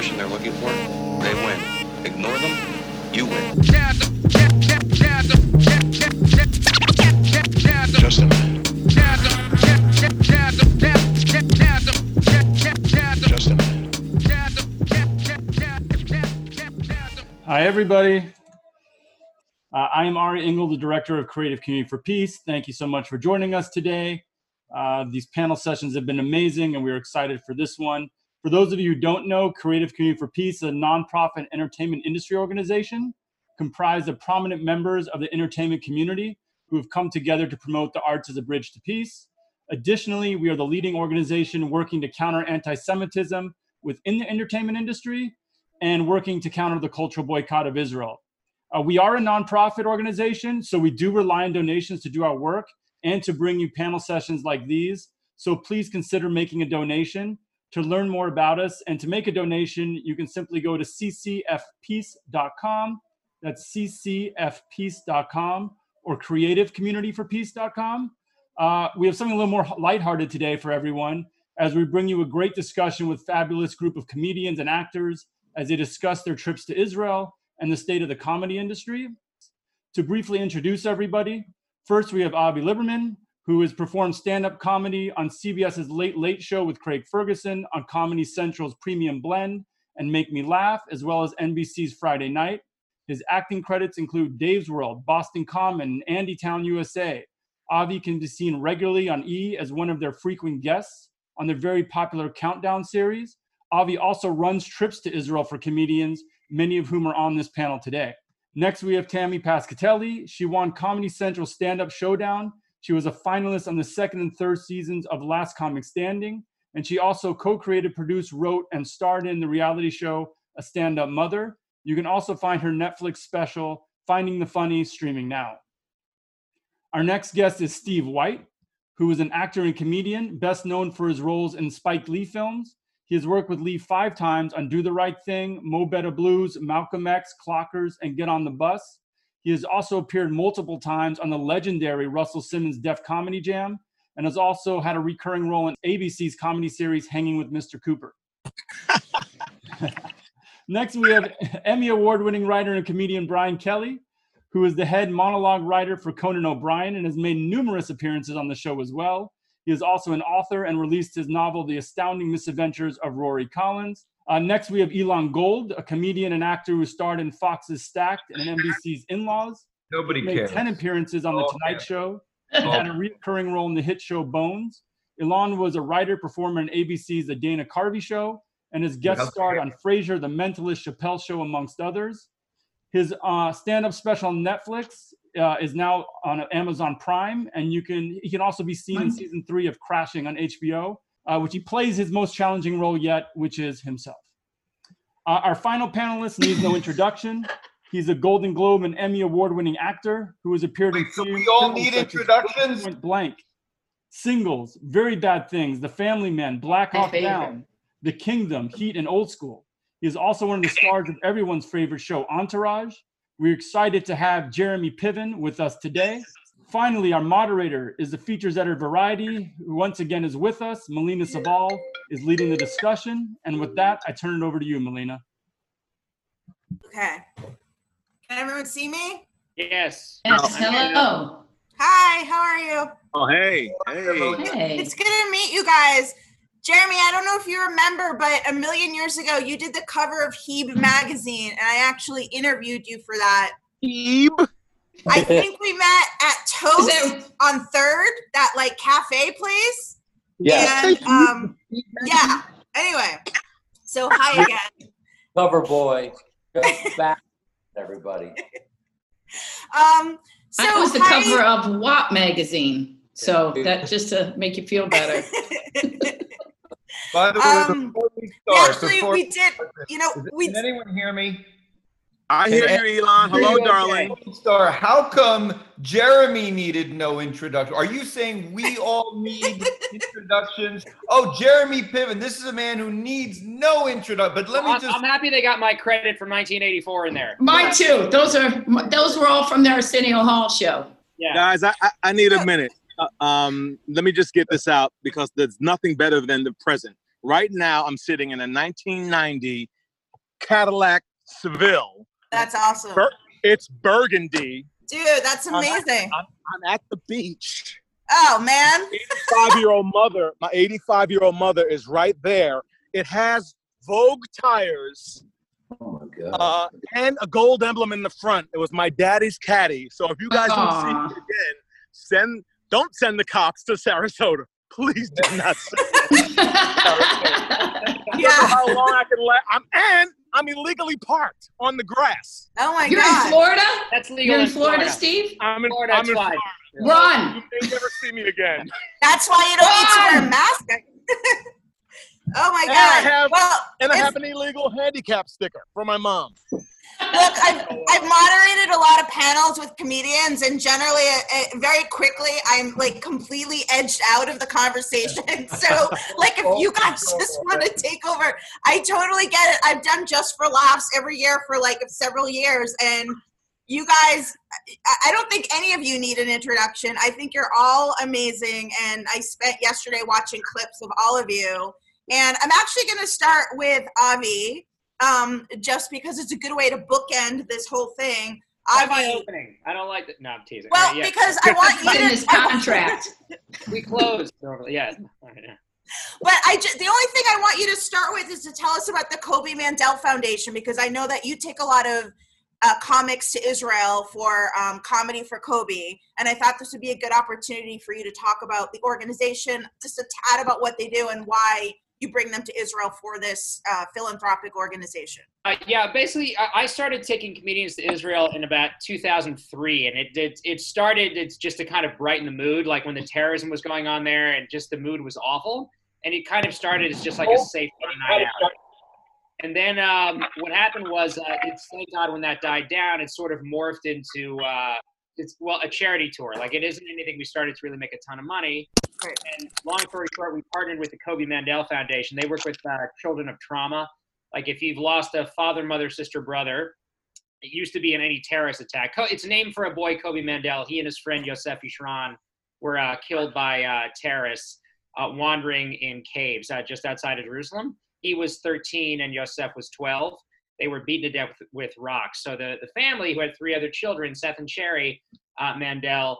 nutrition they're looking for, they win. Ignore them, you win. Just a minute. Just a minute. Hi, everybody. Uh, I am Ari Engel, the Director of Creative Community for Peace. Thank you so much for joining us today. Uh, these panel sessions have been amazing, and we're excited for this one. For those of you who don't know, Creative Community for Peace is a nonprofit entertainment industry organization comprised of prominent members of the entertainment community who have come together to promote the arts as a bridge to peace. Additionally, we are the leading organization working to counter anti Semitism within the entertainment industry and working to counter the cultural boycott of Israel. Uh, we are a nonprofit organization, so we do rely on donations to do our work and to bring you panel sessions like these. So please consider making a donation. To learn more about us and to make a donation, you can simply go to ccfpeace.com. That's ccfpeace.com or creativecommunityforpeace.com. Uh, we have something a little more lighthearted today for everyone as we bring you a great discussion with fabulous group of comedians and actors as they discuss their trips to Israel and the state of the comedy industry. To briefly introduce everybody, first we have Avi Liberman, who has performed stand-up comedy on CBS's Late Late Show with Craig Ferguson, on Comedy Central's Premium Blend and Make Me Laugh, as well as NBC's Friday Night. His acting credits include Dave's World, Boston Common, and Andytown, USA. Avi can be seen regularly on E as one of their frequent guests on their very popular Countdown series. Avi also runs trips to Israel for comedians, many of whom are on this panel today. Next, we have Tammy Pescatelli. She won Comedy Central Stand Up Showdown. She was a finalist on the second and third seasons of Last Comic Standing. And she also co created, produced, wrote, and starred in the reality show A Stand Up Mother. You can also find her Netflix special, Finding the Funny, streaming now. Our next guest is Steve White, who is an actor and comedian, best known for his roles in Spike Lee films. He has worked with Lee five times on Do the Right Thing, Mo Better Blues, Malcolm X, Clockers, and Get on the Bus. He has also appeared multiple times on the legendary Russell Simmons Def Comedy Jam and has also had a recurring role in ABC's comedy series Hanging with Mr. Cooper. Next, we have Emmy Award winning writer and comedian Brian Kiley, who is the head monologue writer for Conan O'Brien and has made numerous appearances on the show as well. He is also an author and released his novel, The Astounding Misadventures of Rory Collins. Uh, next, we have Elon Gold, a comedian and actor who starred in Fox's Stacked and NBC's In Laws. Nobody Made cares. 10 appearances on The Oh, Tonight yeah. Show and had a recurring role in the hit show Bones. Elon was a writer, performer in ABC's The Dana Carvey Show and has guest Health starred care. on Frasier, The Mentalist, Chappelle Show, amongst others. His uh, stand-up special on Netflix uh, is now on Amazon Prime, and you can he can also be seen in season three of Crashing on HBO, uh, which he plays his most challenging role yet, which is himself. Uh, our final panelist needs no introduction. He's a Golden Globe and Emmy award-winning actor who has appeared in Wait, so we all films need such as introductions? Point Blank, Singles, Very Bad Things, The Family Man, Black Hawk. Down, The Kingdom, Heat, and Old School. He is also one of the stars of everyone's favorite show, Entourage. We're excited to have Jeremy Piven with us today. Finally, our moderator is the features editor Variety, who once again is with us. Malina Saval is leading the discussion. And with that, I turn it over to you, Malina. Okay. Can everyone see me? Yes. Yes, hello. Hi, how are you? Oh, hey, hey. Hey. It's good to meet you guys. Jeremy, I don't know if you remember, but a million years ago, you did the cover of Heeb magazine, and I actually interviewed you for that. Ebe. I think we met at Toast that- on Third, that like cafe place. Yeah, And um, yeah. Anyway, so hi again. cover boy. Go back, everybody. Um, so That was the hi- cover of WAP magazine. So that just to make you feel better. By the way, Um, before we we start, actually before, we did. You know, we can anyone hear me? I hear you, Elon. Hello, Okay. darling. Star, how come Jeremy needed no introduction? Are you saying we all need introductions? Oh, Jeremy Piven, this is a man who needs no introduction. But let me I'm, just I'm happy they got my credit from 1984 in there. Mine too. Those are those were all from the Arsenio Hall show. Yeah. Guys, I, I, I need a minute. Uh, um, let me just get this out because there's nothing better than the present. Right now, I'm sitting in a 1990 Cadillac Seville. That's awesome. Bur- It's burgundy. Dude, that's I'm at- amazing. I'm, I'm at the beach. Oh, man. 85 year old mother, my 85 year old mother is right there. It has Vogue tires Oh my God. uh, and a gold emblem in the front. It was my daddy's caddy. So if you guys don't see Aw. it again, send don't send the cops to Sarasota. Please do not send. I don't know Yeah. how long I can let. I'm and I'm illegally parked on the grass. Oh, my god. You're God. in Florida? That's legal You're in in Florida, Steve? I'm in. Florida, I'm it's in fine. Run. You may never see me again. That's why you don't need to wear a mask. oh, my And I God. have- well, And I have an illegal handicap sticker for my mom. Look, I've, I've moderated a lot of panels with comedians, and generally, uh, uh, very quickly, I'm like completely edged out of the conversation. So, like, if you guys just want to take over, I totally get it. I've done just for laughs every year for like several years, and you guys, I, I don't think any of you need an introduction. I think you're all amazing, and I spent yesterday watching clips of all of you. And I'm actually going to start with Avi um, just because it's a good way to bookend this whole thing. Why am I Avi, opening? I don't like that. No, I'm teasing. well, All right, yeah. because I want you to. his I want- contract. we closed. normally. Yeah. All right, yeah. But I ju- the only thing I want you to start with is to tell us about the Koby Mandell Foundation because I know that you take a lot of uh, comics to Israel for um, comedy for Koby, and I thought this would be a good opportunity for you to talk about the organization, just a tad about what they do and why you bring them to Israel for this uh, philanthropic organization. Uh, yeah, basically, I started taking comedians to Israel in about 2003, and it did. It started. It's just to kind of brighten the mood, like when the terrorism was going on there, and just the mood was awful. And it kind of started as just like a safe night out. And then um, what happened was, uh, it's thank God when that died down, it sort of morphed into uh, it's well a charity tour. Like it isn't anything we started to really make a ton of money. Right. And long story short, we partnered with the Koby Mandell Foundation. They work with uh, children of trauma. Like if you've lost a father, mother, sister, brother, it used to be in any terrorist attack. It's named for a boy, Koby Mandell. He and his friend Yosef Ishran were uh, killed by uh, terrorists uh, wandering in caves uh, just outside of Jerusalem. He was 13 and Yosef was 12. They were beaten to death with, rocks. So the, the family, who had three other children, Seth and Sherri uh, Mandell,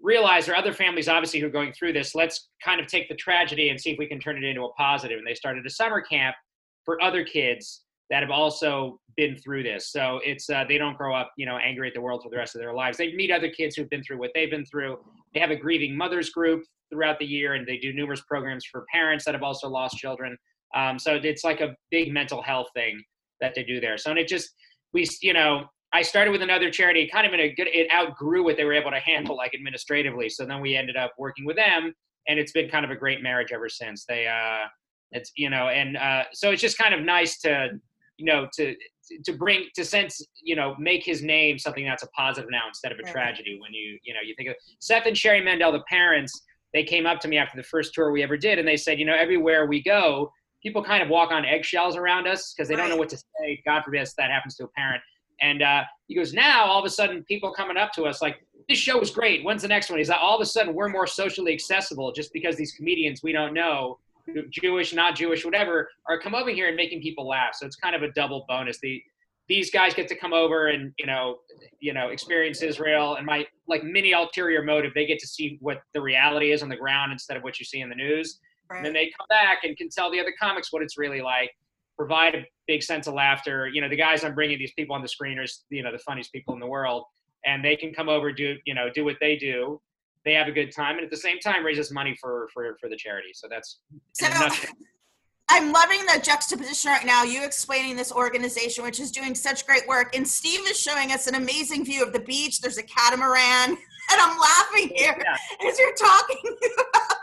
realized there are other families obviously who are going through this. Let's kind of take the tragedy and see if we can turn it into a positive. And they started a summer camp for other kids that have also been through this. So it's uh, they don't grow up, you know, angry at the world for the rest of their lives. They meet other kids who've been through what they've been through. They have a grieving mothers group throughout the year, and they do numerous programs for parents that have also lost children. Um, so it's like a big mental health thing that they do there. So and it just we, you know, I started with another charity, kind of in a good. It outgrew what they were able to handle, like administratively. So then we ended up working with them, and it's been kind of a great marriage ever since. They, uh, it's you know, and uh, so it's just kind of nice to, you know, to to bring to sense, you know, make his name something that's a positive now instead of a tragedy. When you, you know, you think of Seth and Sherri Mandell the parents, they came up to me after the first tour we ever did, and they said, you know, everywhere we go, people kind of walk on eggshells around us because they don't know what to say. God forbid that happens to a parent. And uh, he goes, now all of a sudden, people coming up to us like, this show is great. When's the next one? He's like, all of a sudden, we're more socially accessible just because these comedians we don't know, Jewish, not Jewish, whatever, are come over here and making people laugh. So it's kind of a double bonus. The these guys get to come over and you know, you know, experience Israel, and my like mini ulterior motive, they get to see what the reality is on the ground instead of what you see in the news. And then they come back and can tell the other comics what it's really like, provide a big sense of laughter. You know, the guys I'm bringing these people on the screen are, you know, the funniest people in the world, and they can come over, do, you know, do what they do. They have a good time, and at the same time, raises money for for for the charity. So that's So in a nutshell. I'm loving the juxtaposition right now. You explaining this organization, which is doing such great work, and Steve is showing us an amazing view of the beach. There's a catamaran, and I'm laughing here Yeah. as you're talking about.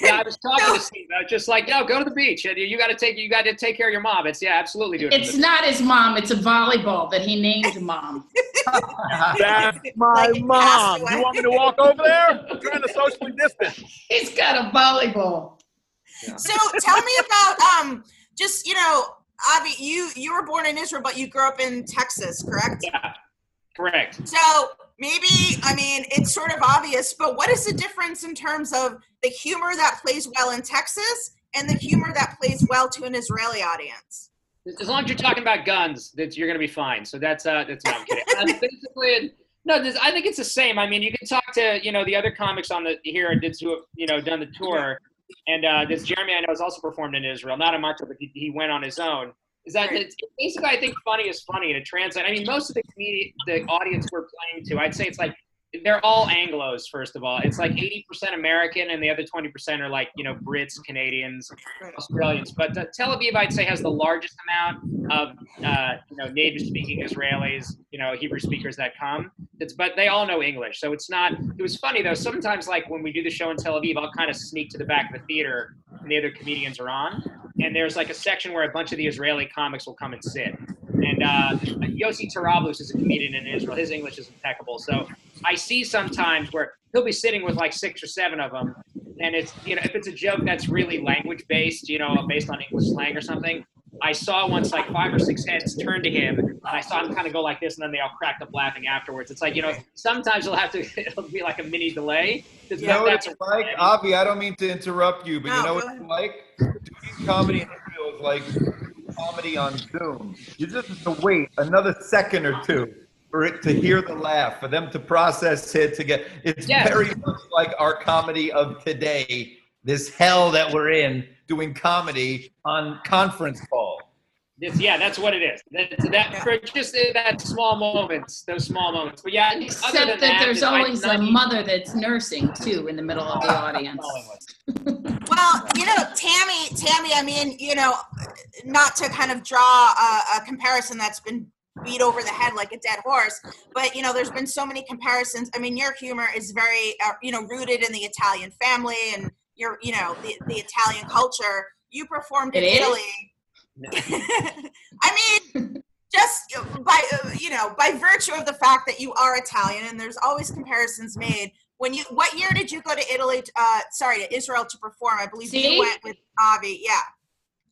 Yeah, I was talking to Steve. I was just like, "Yo, go to the beach. And you, you got to take you got to take care of your mom. It's yeah, absolutely do it. It's not his mom. It's a volleyball that he named mom. That's my Like mom. You want me to walk over there? I'm trying to socially distance. He's got a volleyball. So tell me about um, just you know, Avi, you you were born in Israel, but you grew up in Texas, correct? Yeah, correct. So maybe, I mean, it's sort of obvious, but what is the difference in terms of the humor that plays well in Texas and the humor that plays well to an Israeli audience? As long as you're talking about guns, that you're gonna be fine. So that's uh, that's no, I'm kidding. Uh, basically, no, this, I think it's the same. I mean, you can talk to you know the other comics on the here and did who have you know done the tour, and uh, this Jeremy I know has also performed in Israel, not in Marco, but he, he went on his own. Is that it's basically I think funny is funny to translate. I mean, most of the comedi- the audience we're playing to, I'd say it's like they're all Anglo's. First of all, it's like 80% American, and the other 20% are like you know Brits, Canadians, Australians. But uh, Tel Aviv, I'd say, has the largest amount of uh, you know native-speaking Israelis, you know Hebrew speakers that come. It's but they all know English, so it's not. It was funny though. Sometimes like when we do the show in Tel Aviv, I'll kind of sneak to the back of the theater, and the other comedians are on, and there's like a section where a bunch of the Israeli comics will come and sit. And uh, Yossi Tarablus is a comedian in Israel. His English is impeccable. So I see sometimes where he'll be sitting with like six or seven of them, and it's you know if it's a joke that's really language based, you know, based on English slang or something. I saw once like five or six heads turn to him, and I saw him kind of go like this, and then they all cracked up laughing afterwards. It's like you know sometimes you'll have to it'll be like a mini delay. That's- You know what it's like, Avi? I don't mean to interrupt you, but you know what ahead. it's like? Doing comedy in Israel is like comedy on Zoom. You just have to wait another second or two for it to hear the laugh, for them to process it, to get. It's Yes. very much like our comedy of today. This hell that we're in doing comedy on conference call. It's, yeah, that's what it is. That, that for just that small moments, those small moments. But yeah, other than Except that there's always a mother that's nursing too in the middle of the ah, audience. Well, you know, Tammy, Tammy, I mean, you know, not to kind of draw a, a comparison that's been beat over the head like a dead horse, but you know, there's been so many comparisons. I mean, your humor is very, uh, you know, rooted in the Italian family and your, you know, the, the Italian culture. You performed in It is? Italy. I mean, just by uh, you know, by virtue of the fact that you are Italian, and there's always comparisons made. When you, what year did you go to Italy? Uh, sorry, to Israel to perform? I believe See? you went with Avi. Yeah.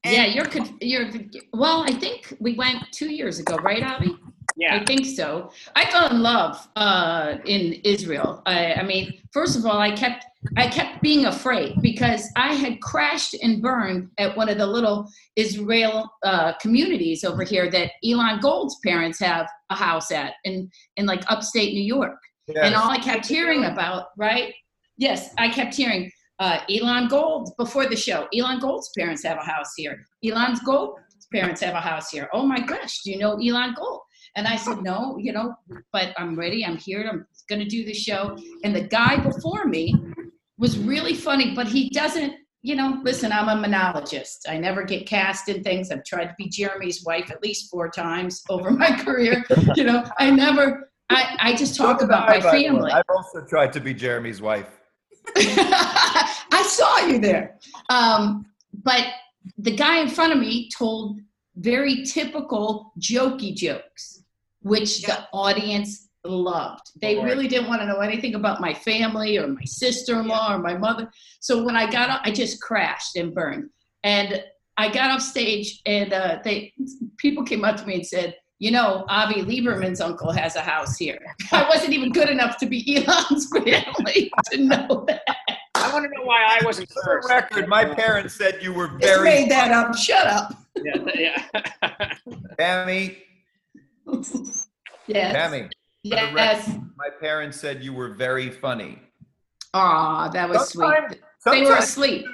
And- Yeah, you're conf- you're well. I think we went two years ago, right, Avi? Yeah. I think so. I fell in love uh, in Israel. I, I mean, first of all, I kept I kept being afraid because I had crashed and burned at one of the little Israel uh, communities over here that Elon Gold's parents have a house at in in like upstate New York. And all I kept hearing about, right? Yes, I kept hearing uh, Elon Gold before the show. Elon Gold's parents have a house here. Elon's Gold's parents have a house here. Oh my gosh, do you know Elon Gold? And I said, no, you know, but I'm ready. I'm here. I'm going to do the show. And the guy before me was really funny, but he doesn't, you know, listen, I'm a monologist. I never get cast in things. I've tried to be Jeremy's wife at least four times over my career. You know, I never, I, I just talk about my by the way. family. I've also tried to be Jeremy's wife. I saw you there. Um, but the guy in front of me told very typical jokey jokes, which the audience loved. They really didn't want to know anything about my family or my sister-in-law or my mother. So when I got up, I just crashed and burned. And I got off stage, and uh, they people came up to me and said, "You know, Avi Liberman's uncle has a house here." I wasn't even good enough to be Elon's family to know that. I want to know why I wasn't For first. the record, my parents said you were Just very made that up. Shut up. Yeah, yeah. Tammy. Yes. Tammy, Yes. my parents said you were very funny. Aw, that was sweet. Sometimes- They were asleep.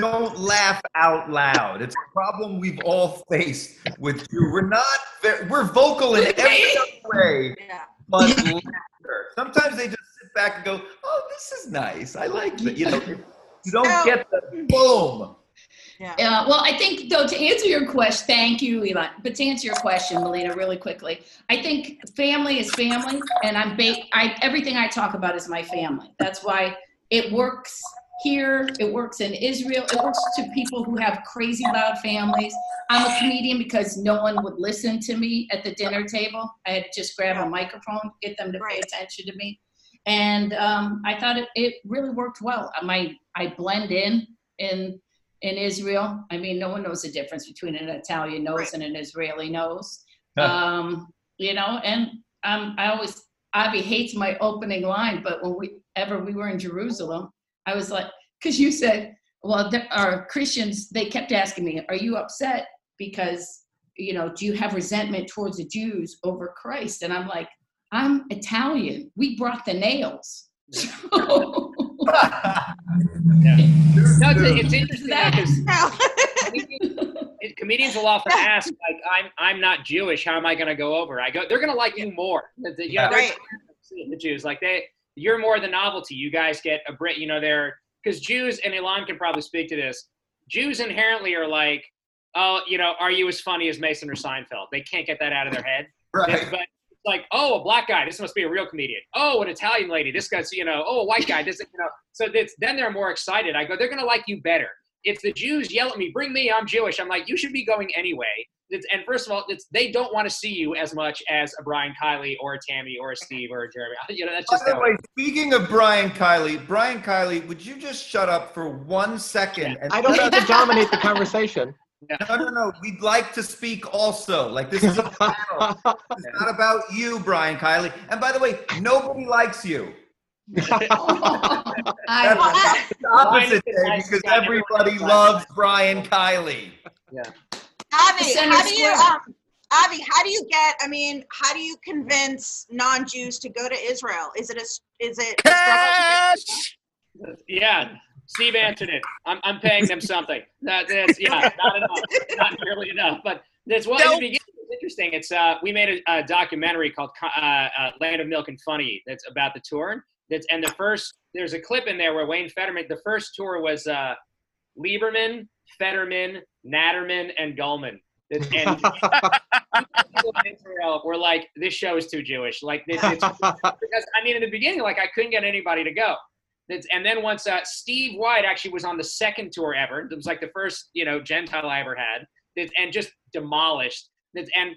Don't laugh out loud. It's a problem we've all faced with you. We're not. We're vocal in every way, Yeah. but laughter. Sometimes they just sit back and go, "Oh, this is nice. I like that." You know, you don't So- get the boom. Uh, well, I think though to answer your question, thank you, Eli. But to answer your question, Malina, really quickly, I think family is family, and I'm ba- I everything I talk about is my family. That's why it works here. It works in Israel. It works to people who have crazy loud families. I'm a comedian because no one would listen to me at the dinner table. I had to just grab a microphone, get them to pay attention to me, and um, I thought it, it really worked well. My I blend in in in Israel. I mean, no one knows the difference between an Italian nose Right. and an Israeli nose. um, you know, and um, I always, Avi hates my opening line, but when we ever we were in Jerusalem, I was like, because you said, well, there are Christians, they kept asking me, are you upset because you know, do you have resentment towards the Jews over Christ? And I'm like, I'm Italian. We brought the nails. So, No, it's, it's interesting That- because comedians, comedians will often ask, like, "I'm I'm not Jewish. How am I going to go over?" I go, "They're going to like you more." The, the, you know, Right. the Jews like they, you're more the novelty. You guys get a Brit. You know, they're because Jews and Elon can probably speak to this. Jews inherently are like, oh, you know, are you as funny as Mason or Seinfeld? They can't get that out of their head. Right. But it's like, oh, a black guy, this must be a real comedian. Oh, an Italian lady, this guy's, you know, oh, a white guy, this, you know. So then they're more excited. I go, they're gonna like you better. It's the Jews yell at me, bring me, I'm Jewish. I'm like, you should be going anyway. It's, and first of all, it's, they don't want to see you as much as a Brian Kiley or a Tammy or a Steve or a Jeremy. You know, that's just. By the way, speaking of Brian Kiley, Brian Kiley, would you just shut up for one second? And I don't have to dominate the conversation. No, no, no. We'd like to speak also. Like this is a panel. It's not about you, Brian Kiley. And by the way, nobody likes you. I, opposite day because everybody loves Brian Kiley. Avi, Center how do you, um, Avi, how do you get? I mean, how do you convince non-Jews to go to Israel? Is it a? s- Is it? a struggle? Yeah, Steve answered it. I'm, I'm paying them something. That, that's yeah, not enough, not nearly enough. But that's what in the Nope. beginning. It's interesting. It's uh, we made a, a documentary called uh, uh, Land of Milk and Funny. That's about the tour. That's and the first there's a clip in there where Wayne Federman. The first tour was uh, Liberman, Federman, Naturman, and Gulman. And people in Israel were like, "This show is too Jewish." Like it's, it's because I mean, in the beginning, like I couldn't get anybody to go. It's, and then once uh, Steve White actually was on the second tour ever, it was like the first you know Gentile I ever had, It's- and just demolished. It's- and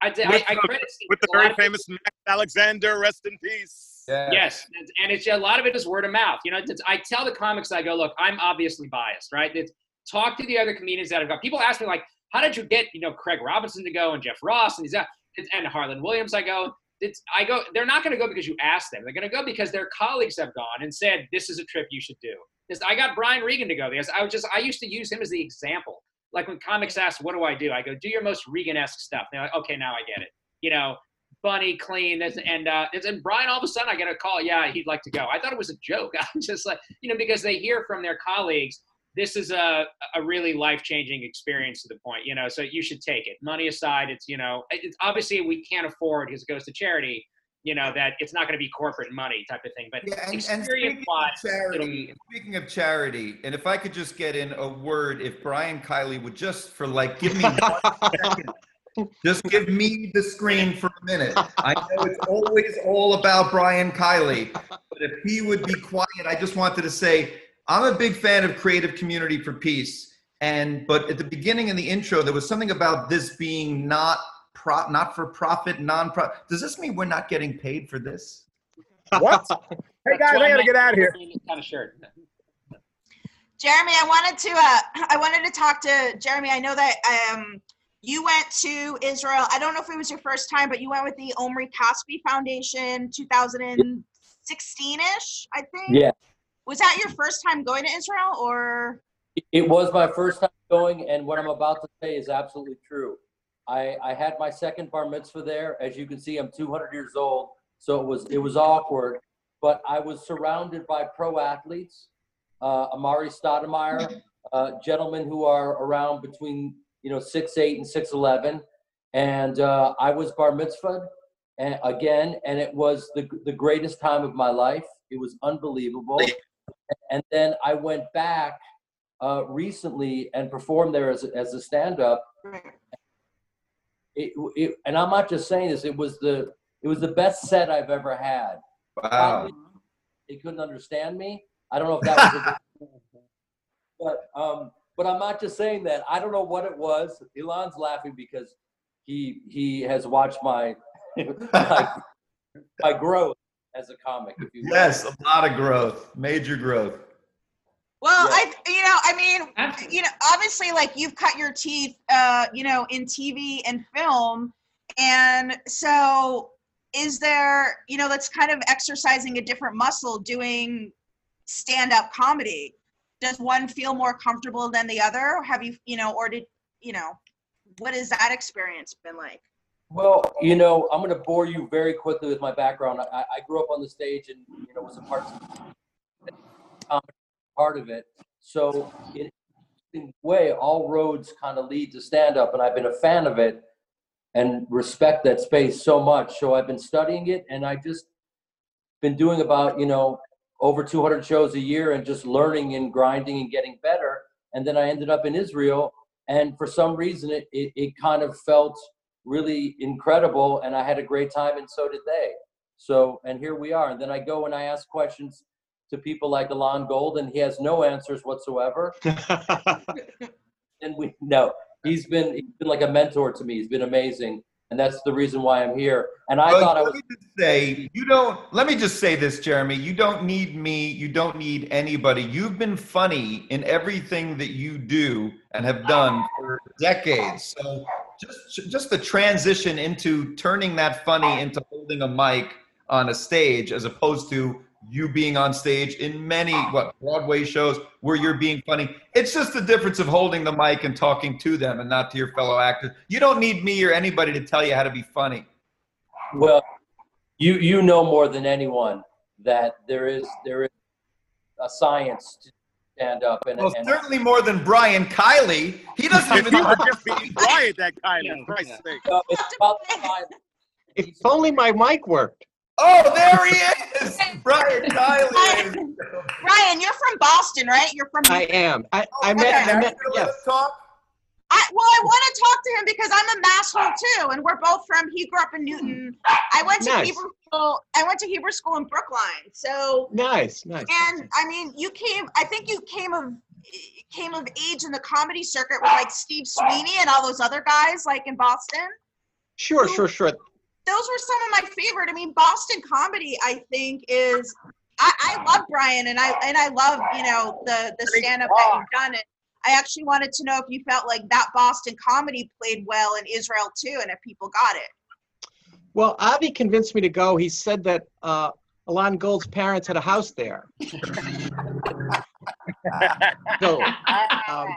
I, I, I the- credit Steve with the very famous Max Alexander, rest in peace. Yes, and it's a lot of it is word of mouth. You know, I tell the comics, I go, look, I'm obviously biased, right? It's, talk to the other comedians that have got. People ask me like, how did you get you know Craig Robinson to go and Jeff Ross and these uh, and Harland Williams? I go, it's I go. They're not going to go because you asked them. They're going to go because their colleagues have gone and said this is a trip you should do. This, I got Brian Regan to go because I was just I used to use him as the example. Like when comics ask, what do I do? I go, do your most Regan-esque stuff. They're like, okay, now I get it. You know, bunny clean and uh and brian all of a sudden i get a call. Yeah he'd like to go. I thought it was a joke. I'm just like you know because they hear from their colleagues this is a, a really life-changing experience to the point you know so you should take it. Money aside it's you know it's obviously we can't afford because it goes to charity you know that it's not going to be corporate money type of thing but Yeah, and, and experience speaking wise of charity, speaking of charity, and if I could just get in a word, if Brian Kiley would just for like give me one second, just give me the screen for a minute. I know it's always all about Brian Kiley, but if he would be quiet, I just wanted to say I'm a big fan of Creative Community for Peace. And but at the beginning in the intro, there was something about this being not pro, not for profit, non-profit. Does this mean we're not getting paid for this? What? Hey guys, I gotta get out of here. kind of shirt Jeremy, I wanted to uh, I wanted to talk to Jeremy. I know that um, you went to Israel. I don't know if it was your first time, but you went with the Omri Caspi Foundation 2016ish, I think. Yeah, Was that your first time going to Israel or it was my first time going, and what I'm about to say is absolutely true. I, I had my second bar mitzvah there. As you can see, I'm 200 years old, so it was it was awkward. But I was surrounded by pro athletes, uh, Amar'e Stoudemire, uh, gentlemen who are around between you know six eight and six eleven, and uh, I was bar mitzvahed and again, and it was the the greatest time of my life. It was unbelievable. And then I went back uh, recently and performed there as a, as a stand-up. It, it, and I'm not just saying this. It was the it was the best set I've ever had. Wow. They couldn't understand me. I don't know if that was. A, but um, but I'm not just saying that. I don't know what it was. Elon's laughing because he he has watched my my, my growth as a comic. If you. Yes, a lot of growth, major growth. Well, Yeah. I, you know, I mean, you know, obviously, like you've cut your teeth, uh, you know, in TV and film, and so is there, you know, that's kind of exercising a different muscle doing stand-up comedy. Does one feel more comfortable than the other? Have you, you know, or did you know? what has that experience been like? Well, you know, I'm going to bore you very quickly with my background. I, I grew up on the stage and, you know, was a part, of, part of it. So in way, all roads kind of lead to stand up and I've been a fan of it and respect that space so much. So I've been studying it and I just been doing about, you know, over 200 shows a year and just learning and grinding and getting better. And then I ended up in Israel and for some reason it, it, it kind of felt really incredible and I had a great time and so did they. So, and here we are. And then I go and I ask questions to people like Elon Gold and he has no answers whatsoever. and we no, he's been he's been like a mentor to me. He's been amazing. And that's the reason why I'm here. And I Well, thought I was say you don't. Let me just say this, Jeremy. You don't need me. You don't need anybody. You've been funny in everything that you do and have done for decades. So just just the transition into turning that funny into holding a mic on a stage, as opposed to you being on stage in many what Broadway shows where you're being funny. It's just the difference of holding the mic and talking to them and not to your fellow actors. You don't need me or anybody to tell you how to be funny. well, you you know more than anyone that there is there is a science to stand up and, Well, and certainly more than Brian Kiley. He doesn't even know. Just being quiet, that guy, for Christ's sake. No, it's about the science. if only my mic worked. Oh, there he is, Brian Kiley. Brian, you're from Boston, right? You're from. I am. I, I Okay. met, I Now, met, you yes. talk? I, well, I want to talk to him because I'm a masshole too, and we're both from. He grew up in Newton. I went to Nice. Hebrew school. I went to Hebrew school in Brookline. So, Nice, nice. and I mean, you came. I think you came of came of age in the comedy circuit with like Steve Sweeney and all those other guys, like in Boston. Sure, sure, sure. Those were some of my favorite. I mean, Boston comedy. I think is. I, I love Brian, and I and I love you know the the stand up that you've done. And I actually wanted to know if you felt like that Boston comedy played well in Israel too, and if people got it. Well, Avi convinced me to go. He said that uh, Elon Gold's parents had a house there. So, um,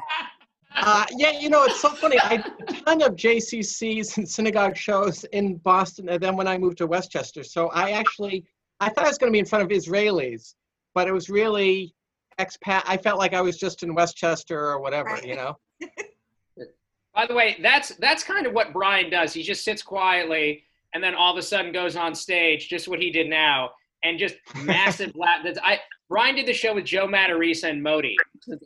uh, yeah, you know, it's so funny. I did a ton of JCCs and synagogue shows in Boston, and then when I moved to Westchester, so I actually I thought I was going to be in front of Israelis, but it was really expat. I felt like I was just in Westchester or whatever, Right. you know. By the way, that's that's kind of what Brian does. He just sits quietly and then all of a sudden goes on stage, just what he did now, and just massive laugh. That's I Brian did the show with Joe Matarese and Modi,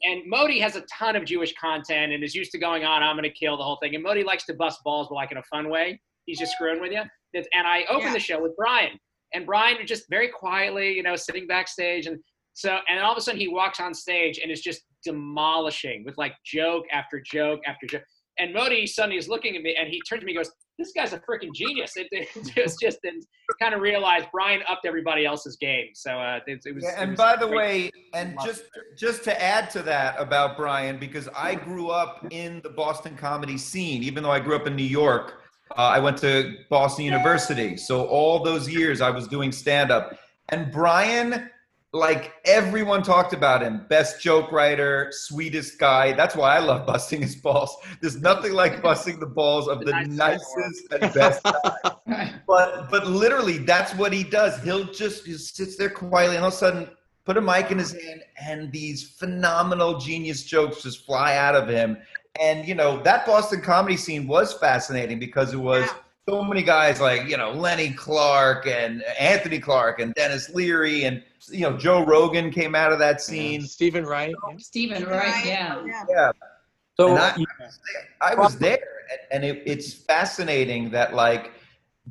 and Modi has a ton of Jewish content and is used to going on. I'm gonna kill the whole thing, and Modi likes to bust balls, but like in a fun way. He's just screwing with you. And I opened Yeah. the show with Brian, and Brian was just very quietly, you know, sitting backstage, and so and all of a sudden he walks on stage and is just demolishing with like joke after joke after joke. And Modi suddenly is looking at me and he turns to me and goes, This guy's a freaking genius. It, it just just and kind of realized Brian upped everybody else's game. So uh, it, it was. Yeah, and was by the way, and just just to add to that about Brian, because I grew up in the Boston comedy scene, even though I grew up in New York. Uh, I went to Boston University, so all those years I was doing stand up. And Brian, like everyone talked about him, best joke writer, sweetest guy. That's why I love busting his balls. There's nothing like busting the balls of the nicest and best guy. But but literally, that's what he does. He'll just he sits there quietly, and all of a sudden, put a mic in his hand, and these phenomenal genius jokes just fly out of him. And you know that Boston comedy scene was fascinating because it was so many guys like you know Lenny Clark and Anthony Clark and Denis Leary and you know Joe Rogan came out of that scene. Steven Wright. yeah. Steven Wright, yeah. Yeah. Yeah. So And I, I was there, and it, it's fascinating that like,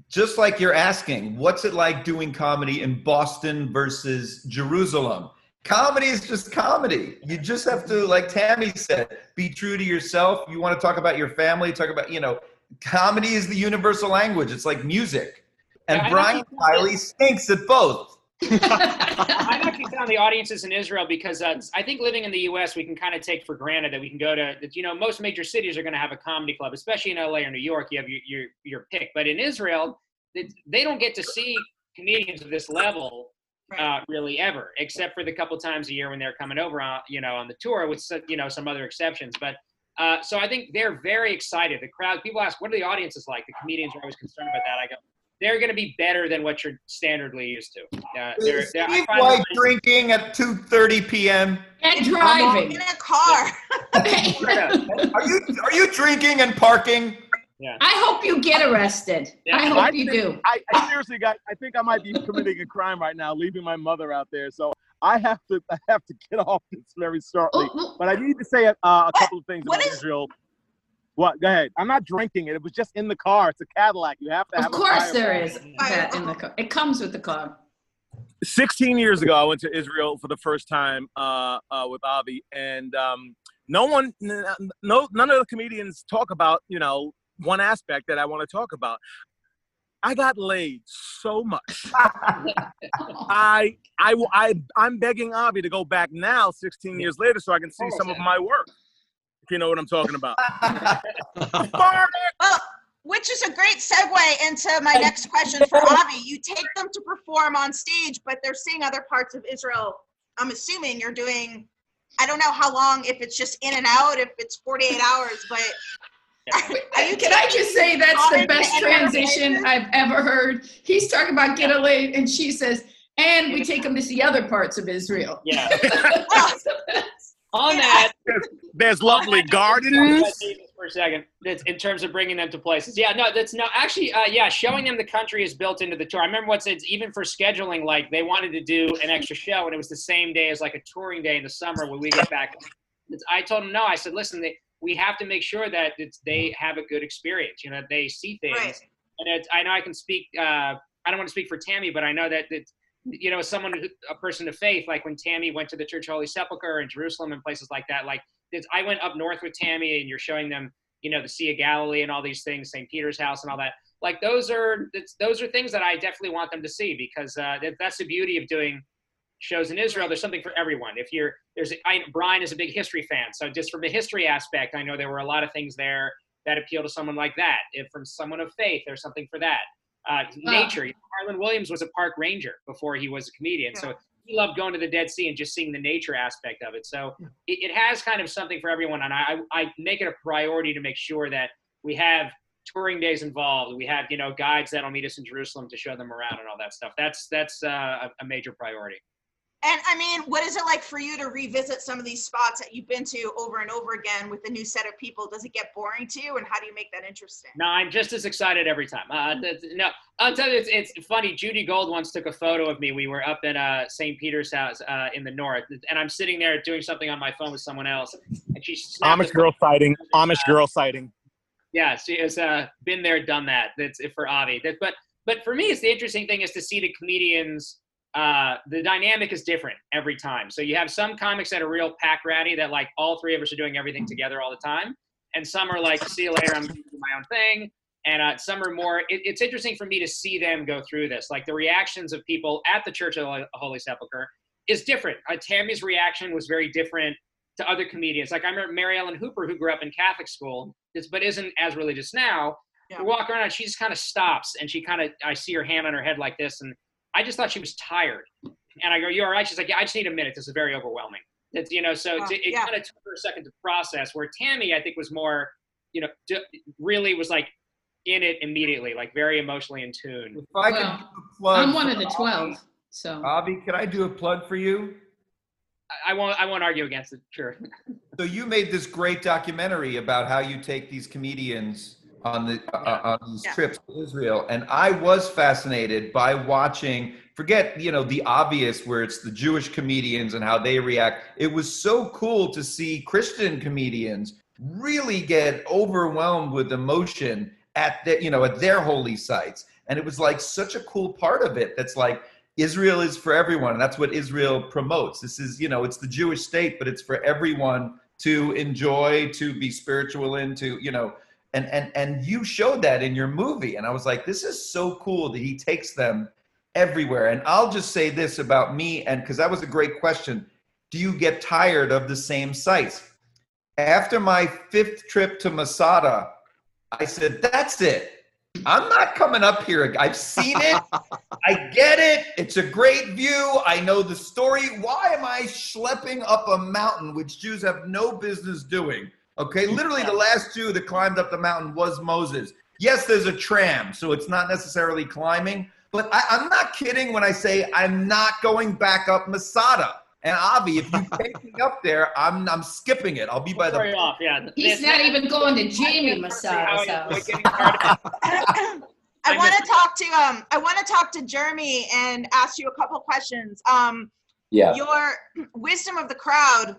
just like you're asking, what's it like doing comedy in Boston versus Jerusalem? Comedy is just comedy. You just have to, like Tammy said, be true to yourself. You want to talk about your family, talk about, you know, comedy is the universal language. It's like music. And Yeah, Brian actually- Kiley stinks at both. I've actually found the audiences in Israel because uh, I think living in the U.S. we can kind of take for granted that we can go to that, you know most major cities are going to have a comedy club, especially in L.A. or New York. You have your your, your pick, but in Israel, they, they don't get to see comedians of this level uh, really ever, except for the couple times a year when they're coming over, on, you know, on the tour with you know some other exceptions. But Uh, so I think they're very excited. The crowd, people ask, what are the audiences like? The comedians are always concerned about that. I go, they're going to be better than what you're standardly used to. Uh, they're, Is they're, I Steve find White them- drinking at 2:30 p.m. And driving. In a car. Are you are you drinking and parking? Yeah. I hope you get arrested. I hope you think- do. I, I seriously got. I think I might be committing a crime right now, leaving my mother out there. So I have to. I have to get off this very shortly. Oh, But I need to say a, uh, a couple of things what about is- Israel. What? Go ahead. I'm not drinking it. It was just in the car. It's a Cadillac. You have to have. Of course there is that in the car. It comes with the car. 16 years ago, I went to Israel for the first time uh, uh, with Avi, and um, no one, n- no, none of the comedians talk about, you know, one aspect that I want to talk about. I got laid so much. I, I, I, I'm begging Avi to go back now, 16 years later, so I can see oh, some of my work. If you know what I'm talking about. Well, which is a great segue into my next question for Avi. You take them to perform on stage, but they're seeing other parts of Israel. I'm assuming you're doing, I don't know how long, if it's just in and out, if it's 48 hours, but are you Can I just say that's the best transition I've ever heard? He's talking about get a laid, and she says, and we take him to see other parts of Israel. Yeah. Well, On that, There's lovely gardens. for a second, that's in terms of bringing them to places. Yeah, no, that's no, actually, uh, yeah, showing them the country is built into the tour. I remember what said even for scheduling, like they wanted to do an extra show, and it was the same day as like a touring day in the summer when we get back. I told them no. I said, listen, they, we have to make sure that it's, they have a good experience. You know, they see things, Right. and it's, I know I can speak. Uh, I don't want to speak for Tammy, but I know that it's you know, someone, a person of faith, like when Tammy went to the Church of Holy Sepulchre in Jerusalem and places like that, like I went up north with Tammy and you're showing them, you know, the Sea of Galilee and all these things, St. Peter's house and all that. Like those are, it's, those are things that I definitely want them to see because uh, that, that's the beauty of doing shows in Israel. There's something for everyone. If you're, there's, I, Brian is a big history fan. So just from the history aspect, I know there were a lot of things there that appeal to someone like that. If from someone of faith, there's something for that. Uh, nature. Harland Williams was a park ranger before he was a comedian, so he loved going to the Dead Sea and just seeing the nature aspect of it. So it, it has kind of something for everyone, and I, I make it a priority to make sure that we have touring days involved. We have you know guides that'll meet us in Jerusalem to show them around and all that stuff. That's that's uh, a major priority. And I mean, what is it like for you to revisit some of these spots that you've been to over and over again with a new set of people? Does it get boring to you? And how do you make that interesting? No, I'm just as excited every time. Uh, that's- no, I'll tell you, it's, it's funny. Judy Gold once took a photo of me. We were up in uh, St. Peter's house uh, in the north, and I'm sitting there doing something on my phone with someone else, and she snapped Amish girl sighting. Amish girl sighting. yeah, she has uh, been there, done that. That's it for Avi. That, but but for me, it's the interesting thing is to see the comedians. Uh, the dynamic is different every time. So you have some comics that are real pack ratty that like all three of us are doing everything together all the time, and some are like, see you later, I'm doing my own thing. And uh, some are more. It, it's interesting for me to see them go through this. Like the reactions of people at the Church of the Holy Sepulchre is different. Uh, Tammy's reaction was very different to other comedians. Like I remember Mary Ellen Hooper, who grew up in Catholic school, is- but isn't as religious now. Yeah. We walk around and she just kind of stops and she kind of, I see her hand on her head like this. And I just thought she was tired. And I go, you all right? She's like, yeah, I just need a minute. This is very overwhelming. It's, you know, so Oh, to- it yeah. kind of took her a second to process where Tammy, I think was more, you know, d- really was like in it immediately, like very emotionally in tune. If I well, plug I'm one of for the Avi- 12. So Avi, can I do a plug for you? I- I won't, I won't argue against it. Sure. So you made this great documentary about how you take these comedians on the uh, on these Yeah. trips to Israel, and I was fascinated by watching. Forget you know the obvious where it's the Jewish comedians and how they react. It was so cool to see Christian comedians really get overwhelmed with emotion at the, you know at their holy sites, and it was like such a cool part of it. That's like Israel is for everyone. And that's what Israel promotes. This is, you know, it's the Jewish state, but it's for everyone to enjoy, to be spiritual in, to, you know, and and and you showed that in your movie. And I was like, this is so cool that he takes them everywhere. And I'll just say this about me, and because that was a great question. Do you get tired of the same sites? After my fifth trip to Masada, I said, that's it. I'm not coming up here. I've seen it. I get it. It's a great view. I know the story. Why am I schlepping up a mountain, which Jews have no business doing? Okay, literally the last Jew that climbed up the mountain was Moses. Yes, there's a tram, so it's not necessarily climbing, but I, I'm not kidding when I say I'm not going back up Masada. And Avi, if you take me up there, I'm I'm skipping it. I'll be by Sorry the. off, yeah. He's not even going to Jamie Masada. I want to talk to um I want to talk to Jeremy and ask you a couple questions. Um Yeah. your Wisdom of the Crowd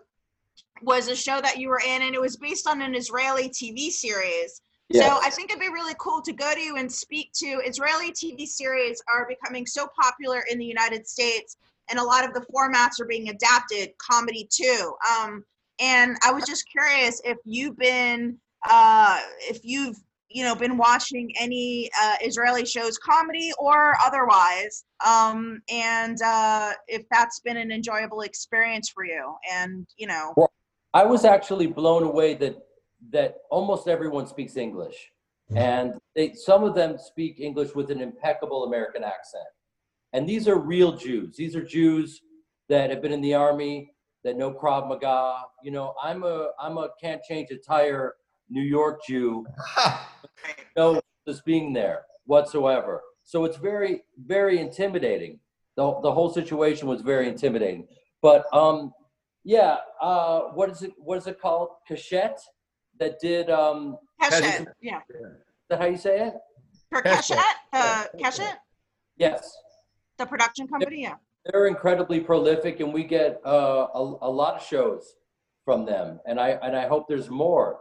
was a show that you were in and it was based on an Israeli TV series. So I think it'd be really cool to go to you and speak to Israeli TV series are becoming so popular in the United States and a lot of the formats are being adapted, comedy too. Um, and I was just curious if you've been, uh, if you've, you know, been watching any uh, Israeli shows, comedy or otherwise, um, and uh, if that's been an enjoyable experience for you. And you know, Well, I was actually blown away that that almost everyone speaks English, and they, some of them speak English with an impeccable American accent. And these are real Jews. These are Jews that have been in the army, that know Krav Maga. You know, I'm a I'm a can't change a tire New York Jew. no this being there whatsoever. So it's very very intimidating. The the whole situation was very intimidating. But um, yeah, uh, what is it? What is it called? Cachette that did um. Keshet, yeah, Is that how you say it? for Keshet, uh, Keshet, Yes. the production company, yeah. they're incredibly prolific and we get uh, a, a lot of shows from them and i and i hope there's more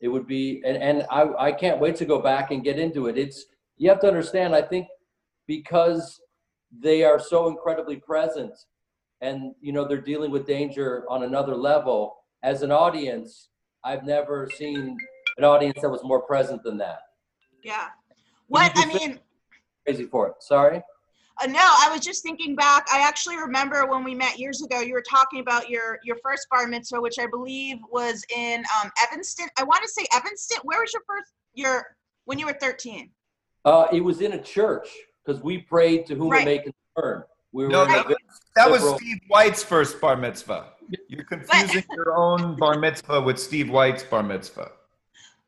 it would be and, and I, I can't wait to go back and get into it it's you have to understand i think because they are so incredibly present and you know they're dealing with danger on another level as an audience i've never seen an audience that was more present than that Yeah. What I mean, crazy for it sorry uh, no, I was just thinking back. I actually remember when we met years ago. You were talking about your your first bar mitzvah, which I believe was in um, Evanston. I want to say Evanston. Where was your first your when you were thirteen? Uh, it was in a church because we prayed to whom Right. it may concern. We were No, in a very that was Steve White's first bar mitzvah. You're confusing your own bar mitzvah with Steve White's bar mitzvah.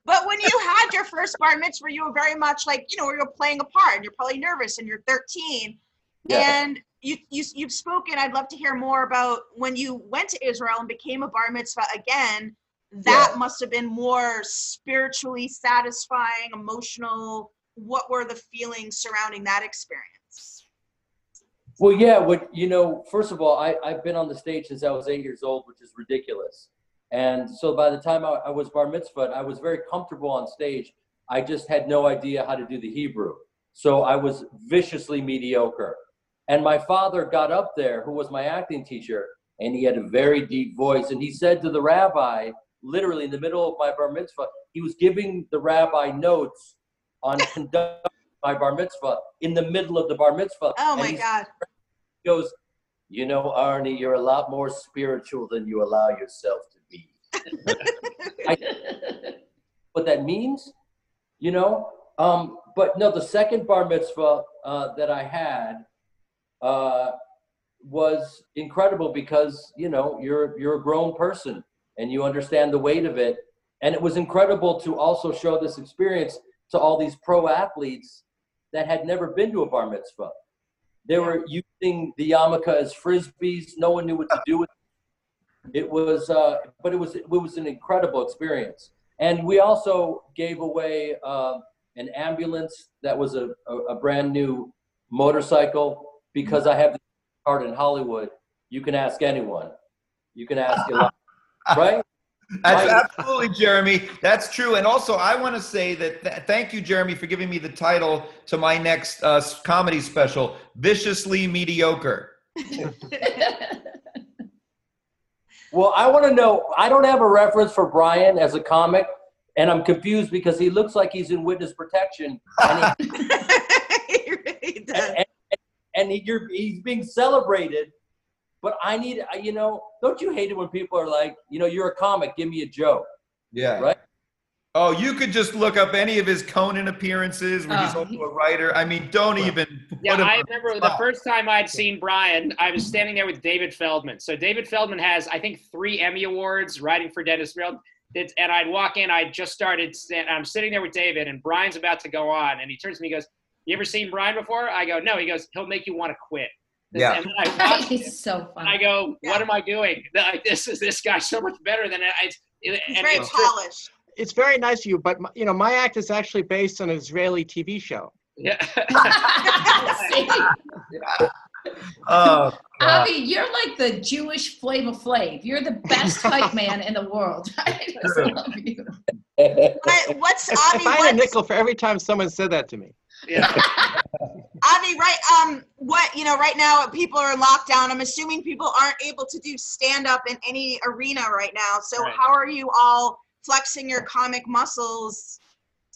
But when you had your first bar mitzvah, you were very much like you know you're playing a part, and you're probably nervous, and you're thirteen. Yeah. And you, you you've spoken. I'd love to hear more about when you went to Israel and became a bar mitzvah again. That must have been more spiritually satisfying, emotional. What were the feelings surrounding that experience? Well, yeah. What you know, first of all, I I've been on the stage since I was eight years old, which is ridiculous. And so by the time I, I was bar mitzvah, I was very comfortable on stage. I just had no idea how to do the Hebrew, so I was viciously mediocre. And my father got up there, who was my acting teacher, and he had a very deep voice, and he said to the rabbi, literally in the middle of my bar mitzvah, he was giving the rabbi notes on conducting my bar mitzvah in the middle of the bar mitzvah. Oh my he God! goes, you know, Arnie, you're a lot more spiritual than you allow yourself to be. What that means, you know? Um, but no, the second bar mitzvah uh, that I had uh, was incredible because, you know, you're, you're a grown person and you understand the weight of it. And it was incredible to also show this experience to all these pro athletes that had never been to a bar mitzvah. They were using the yarmulke as frisbees. No one knew what to do with it. It was, uh, but it was it was an incredible experience. And we also gave away uh, an ambulance that was a, a, a brand new motorcycle because I have the card in Hollywood. You can ask anyone. You can ask a lot, right? That's Right. absolutely, Jeremy. That's true. And also, I want to say that th- thank you, Jeremy, for giving me the title to my next uh, comedy special, Viciously Mediocre. Well, I want to know. I don't have a reference for Brian as a comic, and I'm confused because he looks like he's in witness protection, and, he, He really does. and, and he, you're, he's being celebrated. But I need, you know, don't you hate it when people are like, you know, you're a comic, give me a joke, Yeah. right? Oh, you could just look up any of his Conan appearances where he's Oh. also a writer. I mean, don't even. Yeah, I remember the spot. first time I'd seen Brian, I was standing there with David Feldman. So David Feldman has, I think, three Emmy Awards writing for Dennis Field. it's, and I'd walk in. I just started. st- I'm sitting there with David, and Brian's about to go on, and he turns to me, and goes, "You ever seen Brian before?" I go, "No." He goes, "He'll make you want to quit." Yeah. And I watch It's so and I funny. go, "What am I doing? Like this is this guy's so much better than I." It's, it, He's very it's true. polished. It's very nice of you, but you know, my act is actually based on an Israeli TV show. Yeah. See? Oh, uh, God. Avi, you're like the Jewish Flavor Flav. You're the best hype man in the world. I just love you. What, what's If, Avi? if I had a nickel for every time someone said that to me. Yeah. Avi, right? Um, what you know, right now people are in lockdown. I'm assuming people aren't able to do stand up in any arena right now. So Right. how are you all flexing your comic muscles?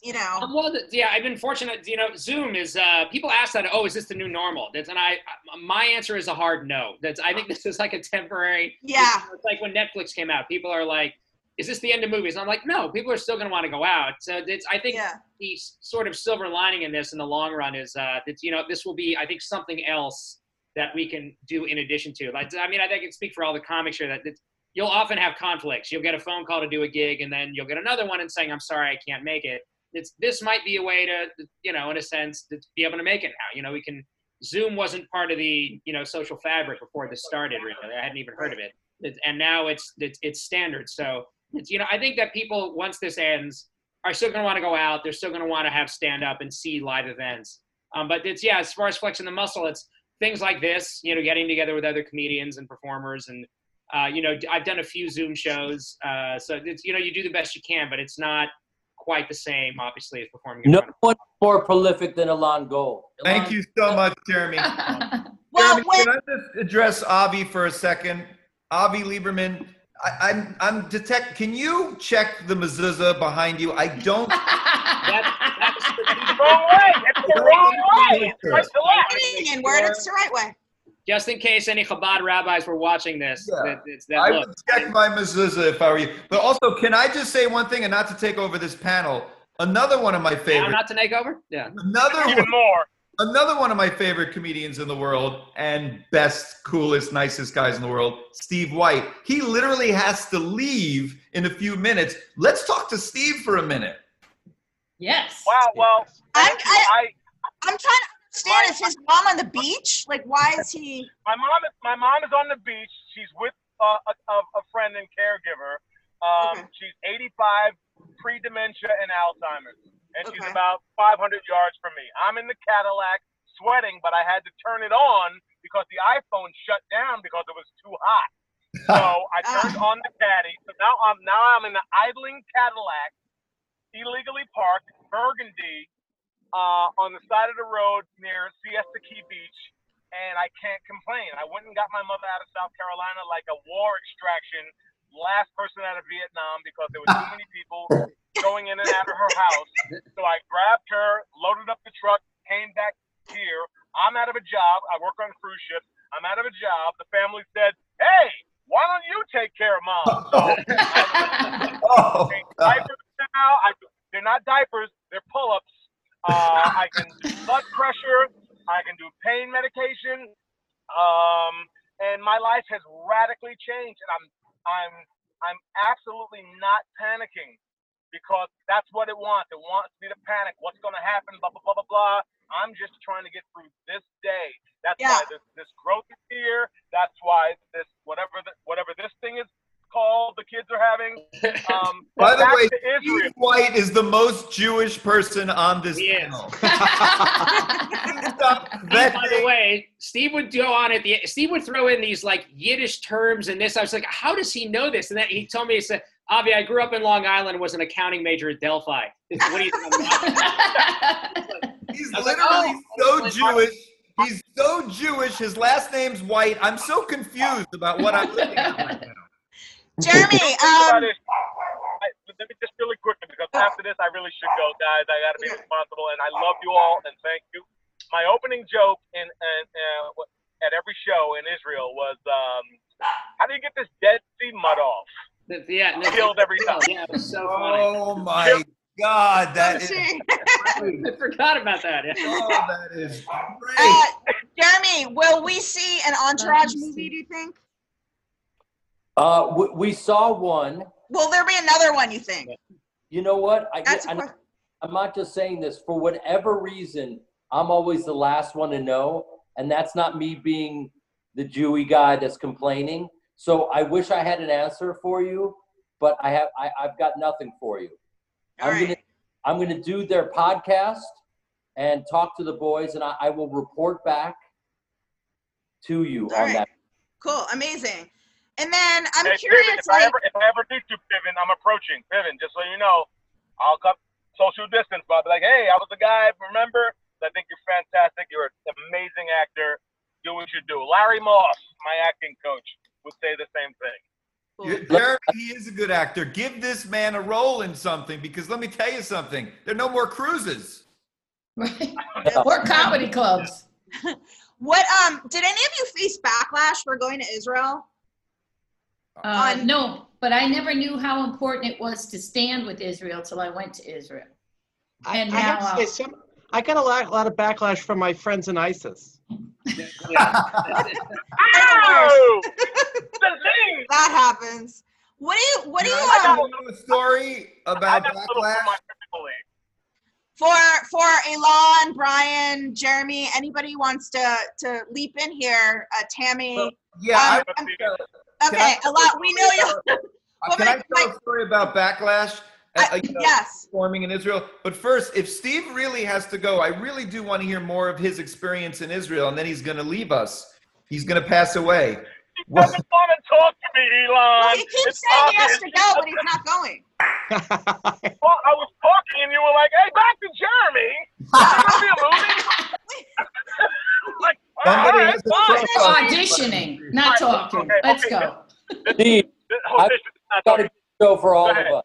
You know, Um, well, yeah, I've been fortunate. You know, Zoom is. Uh, people ask that. Oh, is this the new normal? That's and I. My answer is a hard no. That's. I think this is like a temporary. Yeah. It's like when Netflix came out. People are like, "Is this the end of movies?" And I'm like, no. People are still going to want to go out. So it's. I think yeah, the sort of silver lining in this in the long run is uh, that you know this will be I think something else that we can do in addition to. Like I mean I think I can speak for all the comics here that, you'll often have conflicts. You'll get a phone call to do a gig and then you'll get another one and saying I'm sorry I can't make it. It's this might be a way to you know in a sense to be able to make it now. You know we can. Zoom wasn't part of the you know social fabric before this started. Really, I hadn't even heard of it, It's- and now it's it's, it's standard. So it's you know I think that people once this ends are still going to want to go out. They're still going to want to have stand up and see live events. Um, but it's yeah, as far as flexing the muscle, it's things like this. You know, getting together with other comedians and performers, and uh, you know, I've done a few Zoom shows. Uh, so it's you know, you do the best you can, but it's not quite the same, obviously, as performing. In No front of one more prolific than Elon Gold. Thank you so much, Jeremy. Well, Jeremy, when- can I just address Avi for a second? Avi Liberman, I, I'm I'm detect. Can you check the mezuzah behind you? I don't. That, that's the Wrong way. That's the wrong way. It's right to left. Put it in word, it's the right way. just in case any Chabad rabbis were watching this. Yeah. That, it's that I look. would check my mezuzah if I were you. But also, can I just say one thing, and not to take over this panel? Another one of my Now favorite. not to take over. Yeah. Another Even one, more. Another one of my favorite comedians in the world and best, coolest, nicest guys in the world, Steve White. He literally has to leave in a few minutes. Let's talk to Steve for a minute. yes. Wow. Well, I'm. I, I I'm trying to understand. Is his mom on the beach? Like, why is he? my mom is my mom is on the beach. She's with uh, a, a, a friend and caregiver. Um, Okay. She's 85, pre-dementia and Alzheimer's, and she's about 500 yards from me. I'm in the Cadillac, sweating, but I had to turn it on because the iPhone shut down because it was too hot. So I turned on the caddy. So now I'm now I'm in the idling Cadillac, illegally parked, Burgundy, uh, on the side of the road near Siesta Key Beach, and I can't complain. I went and got my mother out of South Carolina like a war extraction, last person out of Vietnam because there were too many people going in and out of her house. So I grabbed her, loaded up the truck, came back here. I'm out of a job. I work on cruise ships. I'm out of a job. The family said, "Hey, why don't you take care of mom?" So Oh, diapers now. I, they're not diapers. They're pull-ups. Uh, I can do blood pressure. I can do pain medication. Um, and my life has radically changed, and I'm I'm I'm absolutely not panicking because that's what it wants. It wants me to panic. What's going to happen? Blah blah blah blah blah. I'm just trying to get through this day. That's Yeah. why this this growth is here. That's why this whatever the, whatever this thing is called the kids are having. Um, By the way. Steve White is the most Jewish person on this He panel. By the way, Steve would go on at the Steve would throw in these like Yiddish terms and this. I was like, how does he know this? And then he told me he said, Avi, I grew up in Long Island, and was an accounting major at Adelphi. What do you think? He's I was like, literally oh, so Jewish. He's so Jewish. His last name's White. I'm so confused about what I'm looking at right now. Jeremy, Think um, about it. I, let me just really quickly because after this I really should go, guys. I got to be responsible, and I love you all and thank you. My opening joke in, in uh, at every show in Israel was, um, "How do you get this Dead Sea mud off?" Yeah, no, Killed every time. Yeah, it was so funny. Oh my God, that is. I forgot about that. Yeah. Oh, that is great. Uh, Jeremy, will we see an Entourage movie? Do you think? Uh, we, we saw one. Will there be another one, you think? You know what? I, That's a I, que- I'm not just saying this for whatever reason. I'm always the last one to know, and that's not me being the Jewy guy that's complaining. So I wish I had an answer for you, but I have I, I've got nothing for you. All I'm gonna. I'm gonna do their podcast and talk to the boys, and I, I will report back to you All on right. that. Cool. Amazing. And then I'm Hey, curious, Piven, if I ever if I ever do do Piven, I'm approaching Piven. Just so you know, I'll come social distance, but I'll be like, hey, I was the guy. Remember? I think you're fantastic. You're an amazing actor. Do what you do. Larry Moss, my acting coach, would say the same thing. You- Jeremy, he is a good actor. Give this man a role in something because let me tell you something. There are no more cruises. Right. Or comedy clubs. what um did any of you face backlash for going to Israel? Uh, On- no, but I never knew how important it was to stand with Israel till I went to Israel. I, And I have now, to say, uh, some, I got a lot, a lot of backlash from my friends in ISIS. The thing. That happens. What do you what do you I um know a story about got a little backlash. from my family. for for Elon, Brian, Jeremy, anybody wants to to leap in here, uh Tammy. Yeah, Um, Let's. Okay, I a lot we know you Uh, Can I tell a story about backlash? Uh, I- you know, yes. Performing in Israel. But first, if Steve really has to go, I really do want to hear more of his experience in Israel, and then he's going to leave us. He's going to pass away. He doesn't want to talk to me, Elon. Well, he keeps It's saying he has to go, but he's not going. Well, I was talking, and you were like, "Hey, back to Jeremy." Is he a movie? like, all right, Somebody all right, has to fine. talk. Auditioning, not talking. Okay, Let's okay. go. Steve, I- this is not got a talking. show for all of us.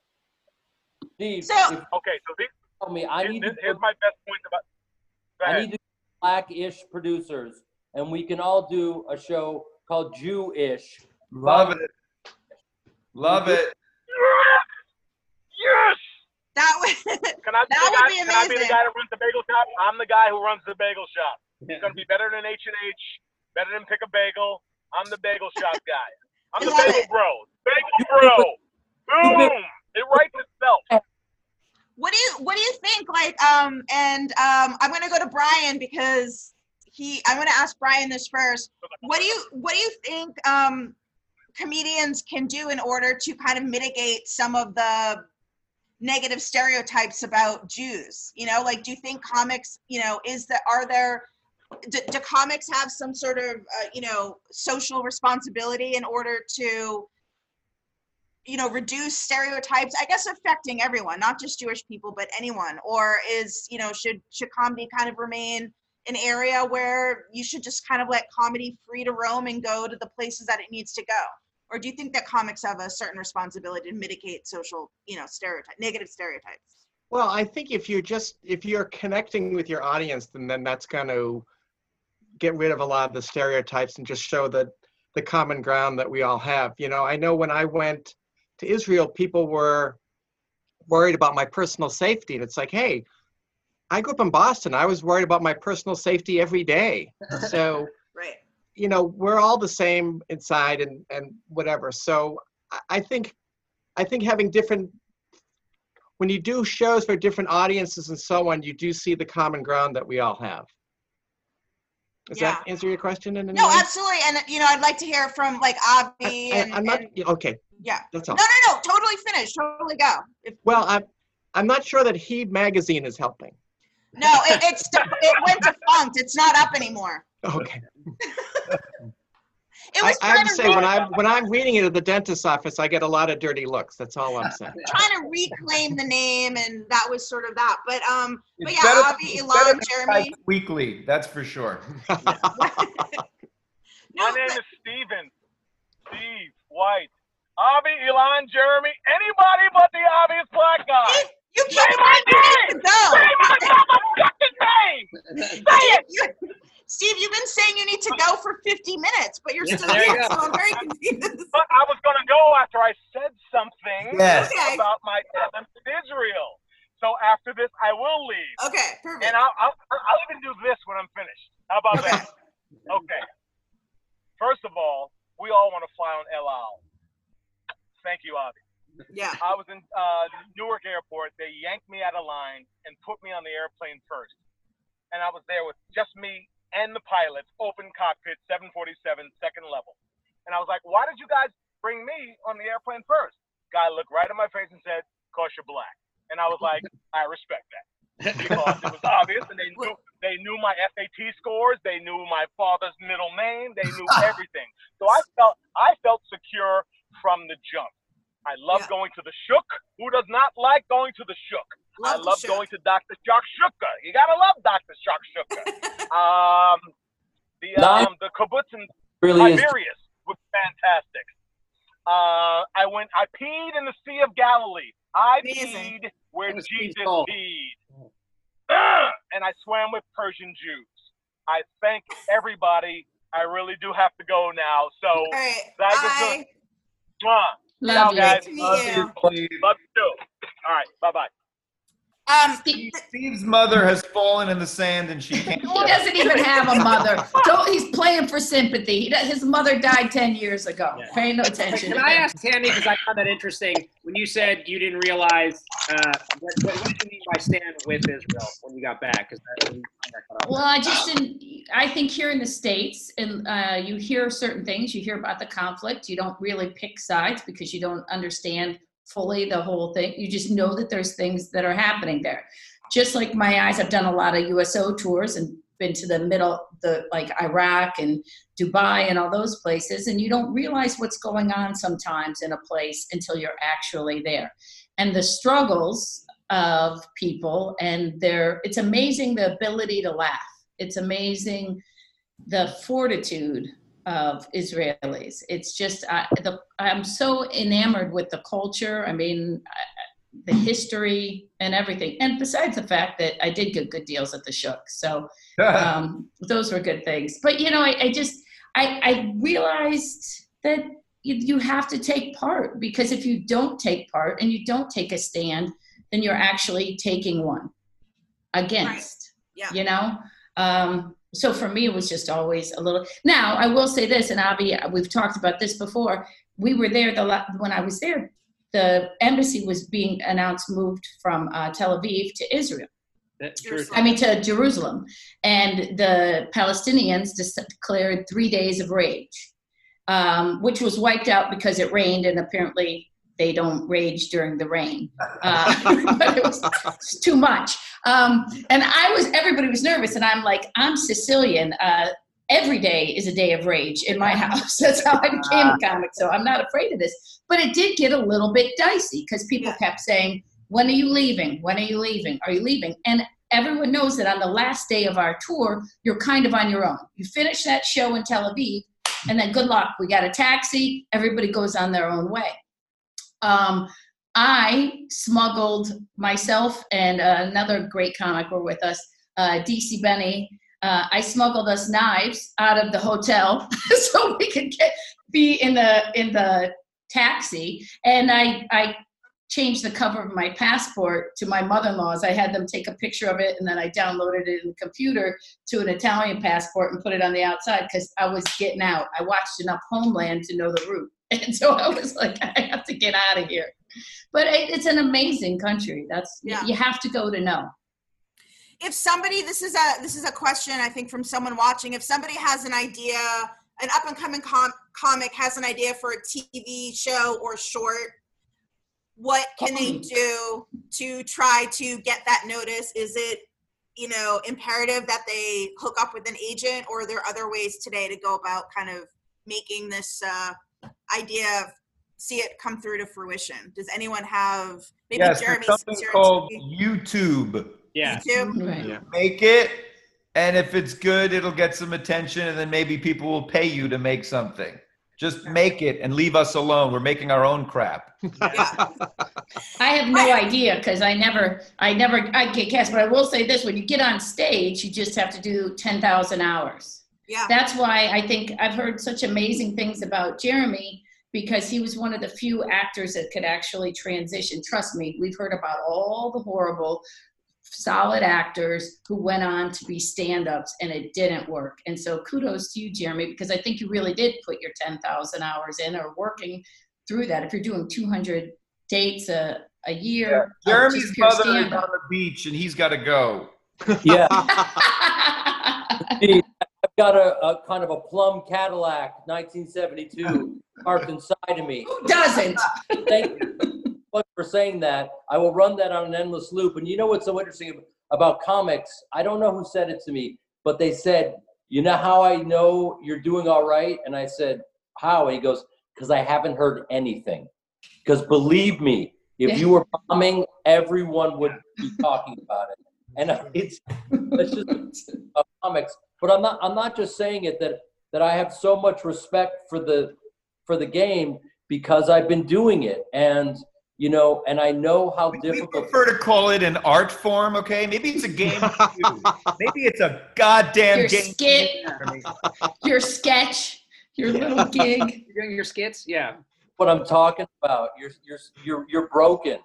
Steve, So- if Okay, so these, tell me, I need to here's, here's put- my best point about. Go I need to black-ish producers, and we can all do a show called Jew-ish. Love it. Love it. Yes. That would Can I, that would guy, be amazing. Can I be the guy that runs the bagel shop? I'm the guy who runs the bagel shop. It's gonna be better than H and H, better than Pick a Bagel. I'm the bagel shop guy. I'm the bagel it. bro. Bagel bro. Boom. It writes itself. what do you what do you think like um and um i'm to go to brian because he i'm to ask brian this first. What do you what do you think um comedians can do in order to kind of mitigate some of the negative stereotypes about jews? You know like do you think comics you know is that are there do, do comics have some sort of uh, you know social responsibility in order to you know reduce stereotypes i guess affecting everyone not just jewish people but anyone? Or is you know should should comedy kind of remain an area where you should just kind of let comedy free to roam and go to the places that it needs to go? Or do you think that comics have a certain responsibility to mitigate social you know stereotype negative stereotypes? Well, I think if you're just if you're connecting with your audience, then then that's going to get rid of a lot of the stereotypes and just show the the common ground that we all have. You know, I know when I went to Israel, people were worried about my personal safety, and it's like, hey, I grew up in Boston. I was worried about my personal safety every day. So right. you know we're all the same inside and and whatever. So I- i think i think having different when you do shows for different audiences and so on you do see the common ground that we all have. Does that answer your question in no way? absolutely. And you know i'd like to hear from like avi I, and, am not and- okay yeah that's no all no no no. totally finished totally go if, well i'm i'm not sure that Heeb magazine is helping no it, it's it went defunct it's not up anymore okay it I, was I have to to say re- when i'm when i'm reading it at the dentist's office i get a lot of dirty looks that's all i'm saying trying to reclaim the name, and that was sort of that. But um, but yeah, better- Avi, it's Elon, Jeremy. Weekly, that's for sure. My name but- is Steven. Steve White. Avi, Elon, Jeremy, anybody but the obvious black guy. Steve, you Say keep my saying you need name! to go. Say my motherfucking name! Say it! You- Steve, you've been saying you need to go for 50 minutes, but you're still There you here, so I'm very confused. But I was gonna go after I said something Yes. About my time in Israel. So after this, I will leave, Okay, perfect. and I'll, I'll I'll even do this when I'm finished. How about Okay. that? Okay. First of all, we all want to fly on El Al. Thank you, Avi. Yeah. I was in uh, Newark Airport. They yanked me out of line and put me on the airplane first. And I was there with just me and the pilots, open cockpit, 747, second level. And I was like, why did you guys bring me on the airplane first? Guy looked right in my face and said, cause you're black. And I was like, I respect that. Because it was obvious and they knew they knew my SAT scores, they knew my father's middle name, they knew everything. So I felt I felt secure from the jump. I love Yeah. going to the Shuk. Who does not like going to the Shuk? I Love the love Shuk. going to Dr. Shock Shooka. You gotta love Dr. Shock Shooka. um, the Nice. um, the kibbutz in Really is. Tiberias was fantastic. Uh, I went. I peed in the Sea of Galilee. I Amazing. peed where That was Jesus peaceful. peed, Ugh! and I swam with Persian Jews. I thank everybody. I really do have to go now. So, All right. That was I, mwah. Love Ciao, you. guys. Love you. you, Love you too. All right. Bye bye. Um, Steve's mother has fallen in the sand and she can't. He doesn't even have a mother. Don't, he's playing for sympathy. He, does- his mother died 10 years ago. Yeah. Pay no attention. Can I ask Tammy, because I found that interesting, when you said you didn't realize, uh, what, what, what did you mean by stand with Israel when you got back? 'Cause that, when you got cut off. Well, I just didn't. I think here in the states, and uh, you hear certain things. You hear about the conflict. You don't really pick sides because you don't understand fully the whole thing. You just know that there's things that are happening there. Just like my eyes, I've done a lot of USO tours and been to the middle, the like Iraq and Dubai and all those places, and you don't realize what's going on sometimes in a place until you're actually there. And the struggles of people and their it's amazing the ability to laugh it's amazing the fortitude of israelis it's just I, the, i'm so enamored with the culture i mean I- the history and everything and besides the fact that i did get good deals at the shuk so um, those were good things. But you know, I, I just I, I realized that you, you have to take part because if you don't take part and you don't take a stand, then you're actually taking one against. Yeah. You know. Um, so for me, it was just always a little. Now I will say this, and Avi, we've talked about this before. We were there the when I was there. The embassy was being announced moved from uh, Tel Aviv to Israel. That- Jerusalem. I mean, to Jerusalem. And the Palestinians declared three days of rage, um, which was wiped out because it rained, and apparently they don't rage during the rain. Uh, but it was too much. Um, and I was, everybody was nervous, and I'm like, I'm Sicilian. Uh, every day is a day of rage in my house. That's how I became a comic. So I'm not afraid of this. But it did get a little bit dicey because people Yeah. kept saying, when are you leaving? When are you leaving? Are you leaving? And everyone knows that on the last day of our tour, you're kind of on your own. You finish that show in Tel Aviv, and then good luck. We got a taxi. Everybody goes on their own way. Um, I smuggled myself and uh, another great comic were with us, uh, DC Benny. Uh, I smuggled us knives out of the hotel so we could get be in the in the taxi, and I I changed the cover of my passport to my mother-in-law's. I had them take a picture of it, and then I downloaded it in the computer to an Italian passport and put it on the outside because I was getting out. I watched enough Homeland to know the route, and so I was like, I have to get out of here. But it's an amazing country. That's Yeah. you have to go to know. if somebody this is a this is a question i think from someone watching if somebody has an idea an up and coming com- comic has an idea for a tv show or short what can they do to try to get that notice is it you know imperative that they hook up with an agent or are there other ways today to go about kind of making this uh, idea of see it come through to fruition does anyone have maybe yes, jeremy there's something since called YouTube. Yeah. YouTube? Right. Make it, and if it's good, it'll get some attention, and then maybe people will pay you to make something. Just make it and leave us alone. We're making our own crap. Yeah. I have no idea because I never, I never, I get cast. But I will say this: when you get on stage, you just have to do ten thousand hours. Yeah. That's why I think I've heard such amazing things about Jeremy because he was one of the few actors that could actually transition. Trust me, we've heard about all the horrible, solid actors who went on to be stand-ups and it didn't work. And so kudos to you, Jeremy, because I think you really did put your ten thousand hours in or working through that. If you're doing 200 dates a, a year, of uh, Jeremy's just pure mother is on the beach and he's got to go. Yeah. I've got a, a kind of a plum Cadillac, 1972, parked inside of me. Who doesn't? Thank you so for saying that. I will run that on an endless loop. And you know what's so interesting about comics? I don't know who said it to me, but they said, "You know how I know you're doing all right?" And I said, "How?" And he goes, "Because I haven't heard anything. Because believe me, if you were bombing, everyone would be talking about it." And it's it's just uh, comics. But I'm not I'm not just saying it that that I have so much respect for the for the game because I've been doing it and you know and I know how We difficult prefer to call it an art form, okay? Maybe it's a game. Maybe it's a goddamn Your game. skit, your sketch, your little gig. You're doing your skits? Yeah. what I'm talking about. You're you're you're you're broken.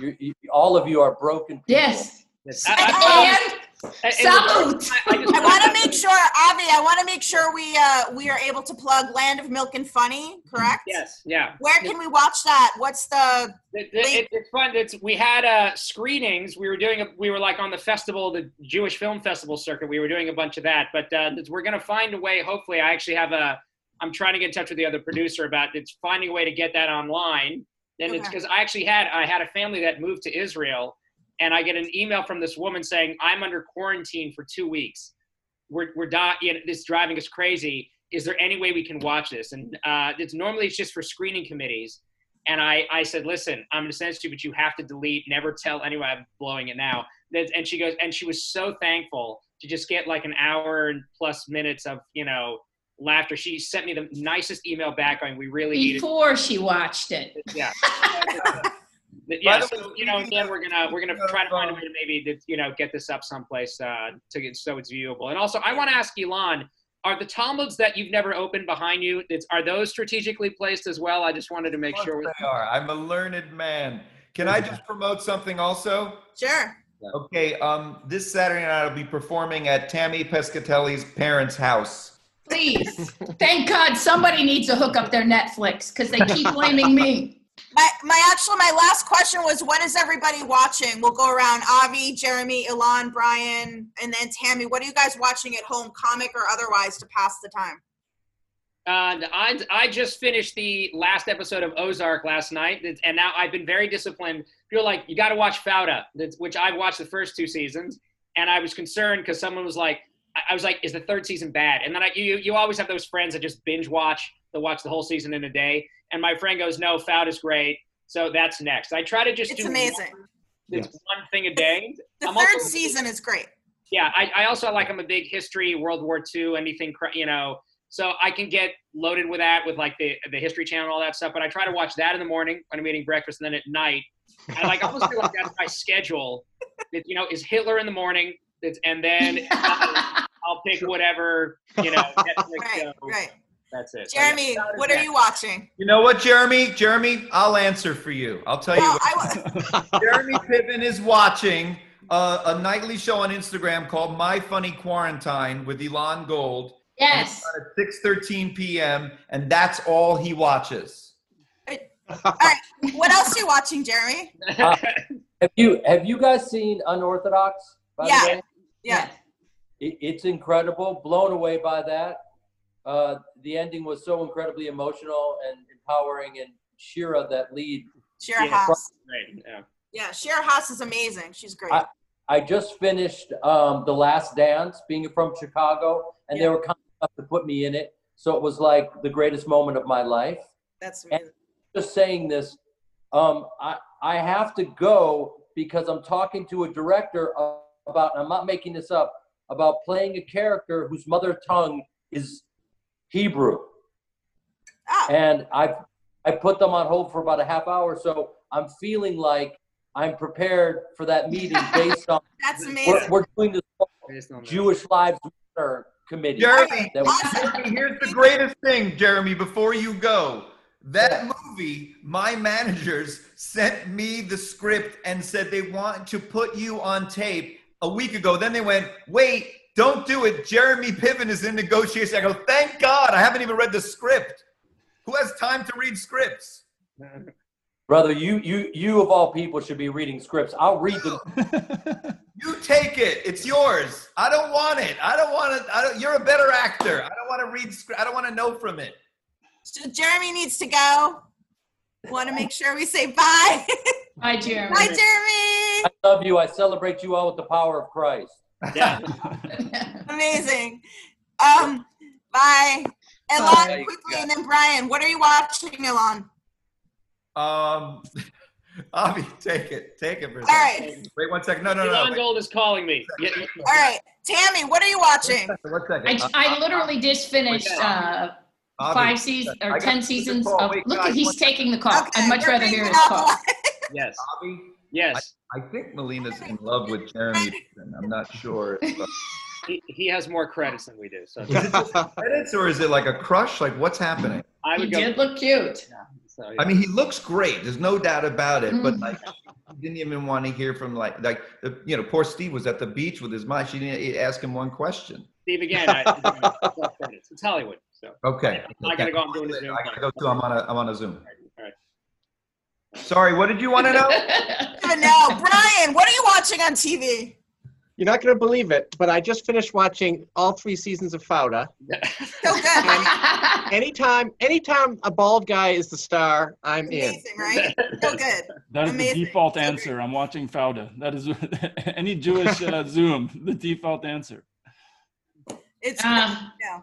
You, you all of you are broken. People. Yes. Yes. And I- I- and- salute. I- I I want to make sure, Avi. I want to make sure we uh we are able to plug Land of Milk and Funny. Correct? Yes, yeah. Where can we watch that? What's the? It, it, it's fun. It's we had uh, screenings. We were doing. A, we were like on the festival, the Jewish Film Festival circuit. We were doing a bunch of that. But uh, we're gonna find a way. Hopefully, I actually have a. I'm trying to get in touch with the other producer about it's finding a way to get that online. And it's because I actually had I had a family that moved to Israel, and I get an email from this woman saying I'm under quarantine for two weeks. We're we're di- you know, this is driving us crazy. Is there any way we can watch this? And uh, it's normally it's just for screening committees. And I, I said, listen, I'm going to send it to you, but you have to delete, never tell anyone. I'm blowing it now. And she goes, and she was so thankful to just get like an hour and plus minutes of, you know, laughter. She sent me the nicest email back going, we really Before she watched it. yeah. yeah, the so, way, you know, again, we're gonna we're gonna try to find a way to maybe you know get this up someplace uh, to get so it's viewable. And also, I want to ask Elon, are the Talmuds that you've never opened behind you? It's, are those strategically placed as well? I just wanted to make sure. they are. I'm a learned man. Can I just promote something also? Sure. Okay, um, this Saturday night I'll be performing at Tammy Pescatelli's parents' house. Please. Thank God somebody needs to hook up their Netflix because they keep blaming me. My my actually my last question was what is everybody watching? We'll go around Avi, Jeremy, Elon, Brian, and then Tammy. What are you guys watching at home, comic or otherwise, to pass the time? Uh, I, I just finished the last episode of Ozark last night, and now I've been very disciplined. Feel like you got to watch Fauda, which I've watched the first two seasons, and I was concerned because someone was like, I was like, is the third season bad? And then I, you you always have those friends that just binge watch, they'll watch the whole season in a day. And my friend goes, no, Fauda's great, so that's next. I try to just It's do amazing. One, it's one thing a day. The I'm third also- season is great. yeah I, I also like i'm a big history world war ii anything you know so i can get loaded with that with like the the history channel all that stuff but i try to watch that in the morning when i'm eating breakfast and then at night i like almost feel like that's my schedule that you know is hitler in the morning it's, and then i'll pick whatever you know Netflix Right, show. right. That's it So, yeah, Jeremy, that is what are you watching? You know what, Jeremy? Jeremy, I'll answer for you. I'll tell you. What- I, Jeremy Piven is watching uh, a nightly show on Instagram called My Funny Quarantine with Elon Gold. Yes. At 6:13 p.m. and that's all he watches. all right. What else are you watching, Jeremy? Uh, have you have you guys seen Unorthodox? By Yeah. The way? Yeah. It, it's incredible. Blown away by that. Uh, the ending was so incredibly emotional and empowering, and Shira, that lead. Shira Yeah. Haas. Right, yeah. Yeah, Shira Haas is amazing. She's great. I- I just finished um, The Last Dance, being from Chicago, and they were kind enough to put me in it. So it was like the greatest moment of my life. That's And just saying this, um, I, I have to go because I'm talking to a director about, and I'm not making this up, about playing a character whose mother tongue is Hebrew. Oh, And I I put them on hold for about a half hour. So I'm feeling like I'm prepared for that meeting based on that's we're, amazing. we're doing this Based on that. Jewish Lives Matter committee. Jeremy, that we- Awesome. Here's the greatest thing, Jeremy, before you go. That movie, my managers sent me the script and said they want to put you on tape a week ago. Then they went, wait, don't do it. Jeremy Piven is in negotiation. I go, thank God. I haven't even read the script. Who has time to read scripts? Brother, you you you of all people should be reading scripts. I'll read them. You take it. It's yours. I don't want it. I don't want to. I don't. You're a better actor. I don't want to read. script. I don't want to know from it. So Jeremy needs to go. Want to make sure we say bye. Hi, Jeremy. Bye, Jeremy. I love you. I celebrate you all with the power of Christ. Yeah. Amazing. Um, bye. Bye. Elon, quickly, and then Brian. What are you watching, Elon? Um, Avi, take it. Take it for a All second. right. Wait one second. No, no, no. Elon Wait, Gold is calling me. All right. Tammy, what are you watching? one I, second. I literally just finished uh, Avi, five seasons or got ten seasons of. Wait, Look, guys, at he's taking the call. Okay, I'd much rather hear his call. Yes. Avi, Yes. I think Malina's in love with Jeremy. Piven. I'm not sure. If, uh, He, he has more credits than we do. So is it just credits or is it like a crush? Like what's happening? I He would go. did look cute. So, I mean, he looks great. There's no doubt about it. But Mhm. like, he didn't even want to hear from like like the you know poor Steve was at the beach with his mom. She didn't e, ask him one question. Steve, again, I, no credits. It's Hollywood. So Okay. I gotta go. I'm doing a Zoom. I gotta go too. I'm on a I'm on a Zoom. All right. Sorry. What did you want to know? Even now, Brian, what are you watching on TV? You're not going to believe it, but I just finished watching all three seasons of Fauda. So good. Anytime, anytime a bald guy is the star, I'm in. Amazing, right? So good. That is Amazing. the default So great. answer. I'm watching Fauda. That is any Jewish uh, Zoom, the default answer. It's Um, no.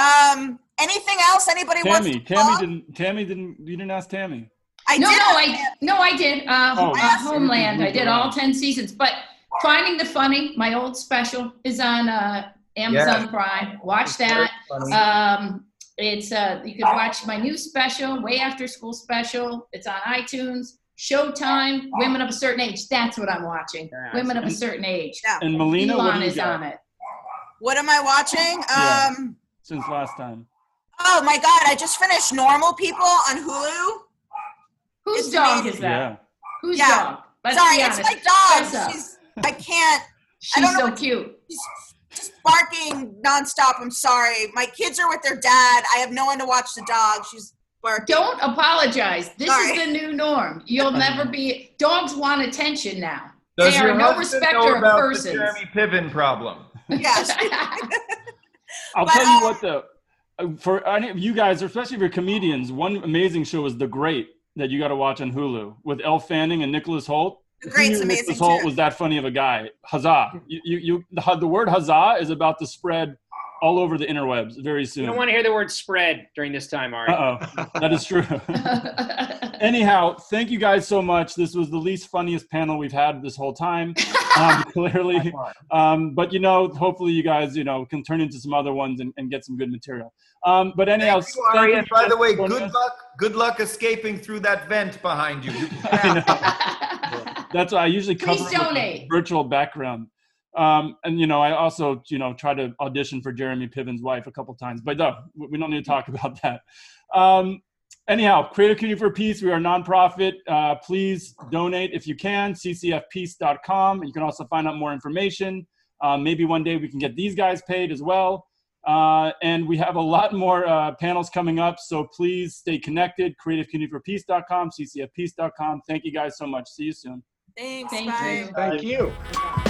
Um, anything else? Anybody wants Tammy, to Tammy talk? didn't. Tammy didn't. You didn't ask Tammy. I no, did. no, I no, I did. Uh, Oh. uh, Homeland. I did all ten seasons. But Finding the Funny, my old special, is on uh, Amazon Yes. Prime. Watch that. Um, it's uh, you can watch my new special, Way After School special. It's on iTunes. Showtime. Women of a certain age. That's what I'm watching. Yeah, Women of a certain age. Yeah. And Malina, what Elon do is got on it. What am I watching? Yeah. Um, since last time? oh my God, I just finished Normal People on Hulu. Whose It's dog amazing. is that? Yeah. Whose Yeah. dog? Let's Sorry, it's honest. my dog. She's, I can't. She's don't know so cute. She's just barking nonstop. I'm sorry. My kids are with their dad. I have no one to watch the dog. She's barking. Don't apologize. This Sorry. is the new norm. You'll never be. Dogs want attention now. Does They are no husband know respecter of about persons. the Jeremy Piven problem? Yes. I'll But, tell you uh, what though, uh, for any of you guys, especially if you're comedians, one amazing show is The Great that you got to watch on Hulu with Elle Fanning and Nicholas Hoult. Great's amazing Nicholas Hoult too. was that funny of a guy. Huzzah! You, you, you the, the word huzzah is about to spread all over the interwebs very You soon. don't want to hear the word spread during this time, Ari. Uh oh, that is true. Anyhow, thank you guys so much. This was the least funniest panel we've had this whole time, um, clearly. Um, but you know, hopefully you guys, you know, can turn into some other ones and, and get some good material. Um, but anyhow, Thank you, Ari. thank And you by the way, good us. luck. Good luck escaping through that vent behind you. You I know. That's why I usually cover Please it with a donate. virtual background. Um, and you know, I also, you know, try to audition for Jeremy Piven's wife a couple times, but no, we don't need to talk about that. Um, anyhow, Creative Community for Peace, we are a nonprofit. Uh, please donate if you can, ccfpeace.com. You can also find out more information. Uh, maybe one day we can get these guys paid as well. Uh, and we have a lot more uh, panels coming up, so please stay connected. CreativeCommunityForPeace.com, ccfpeace.com. Thank you guys so much. See you soon. Thanks. Thank bye. you. Thank you.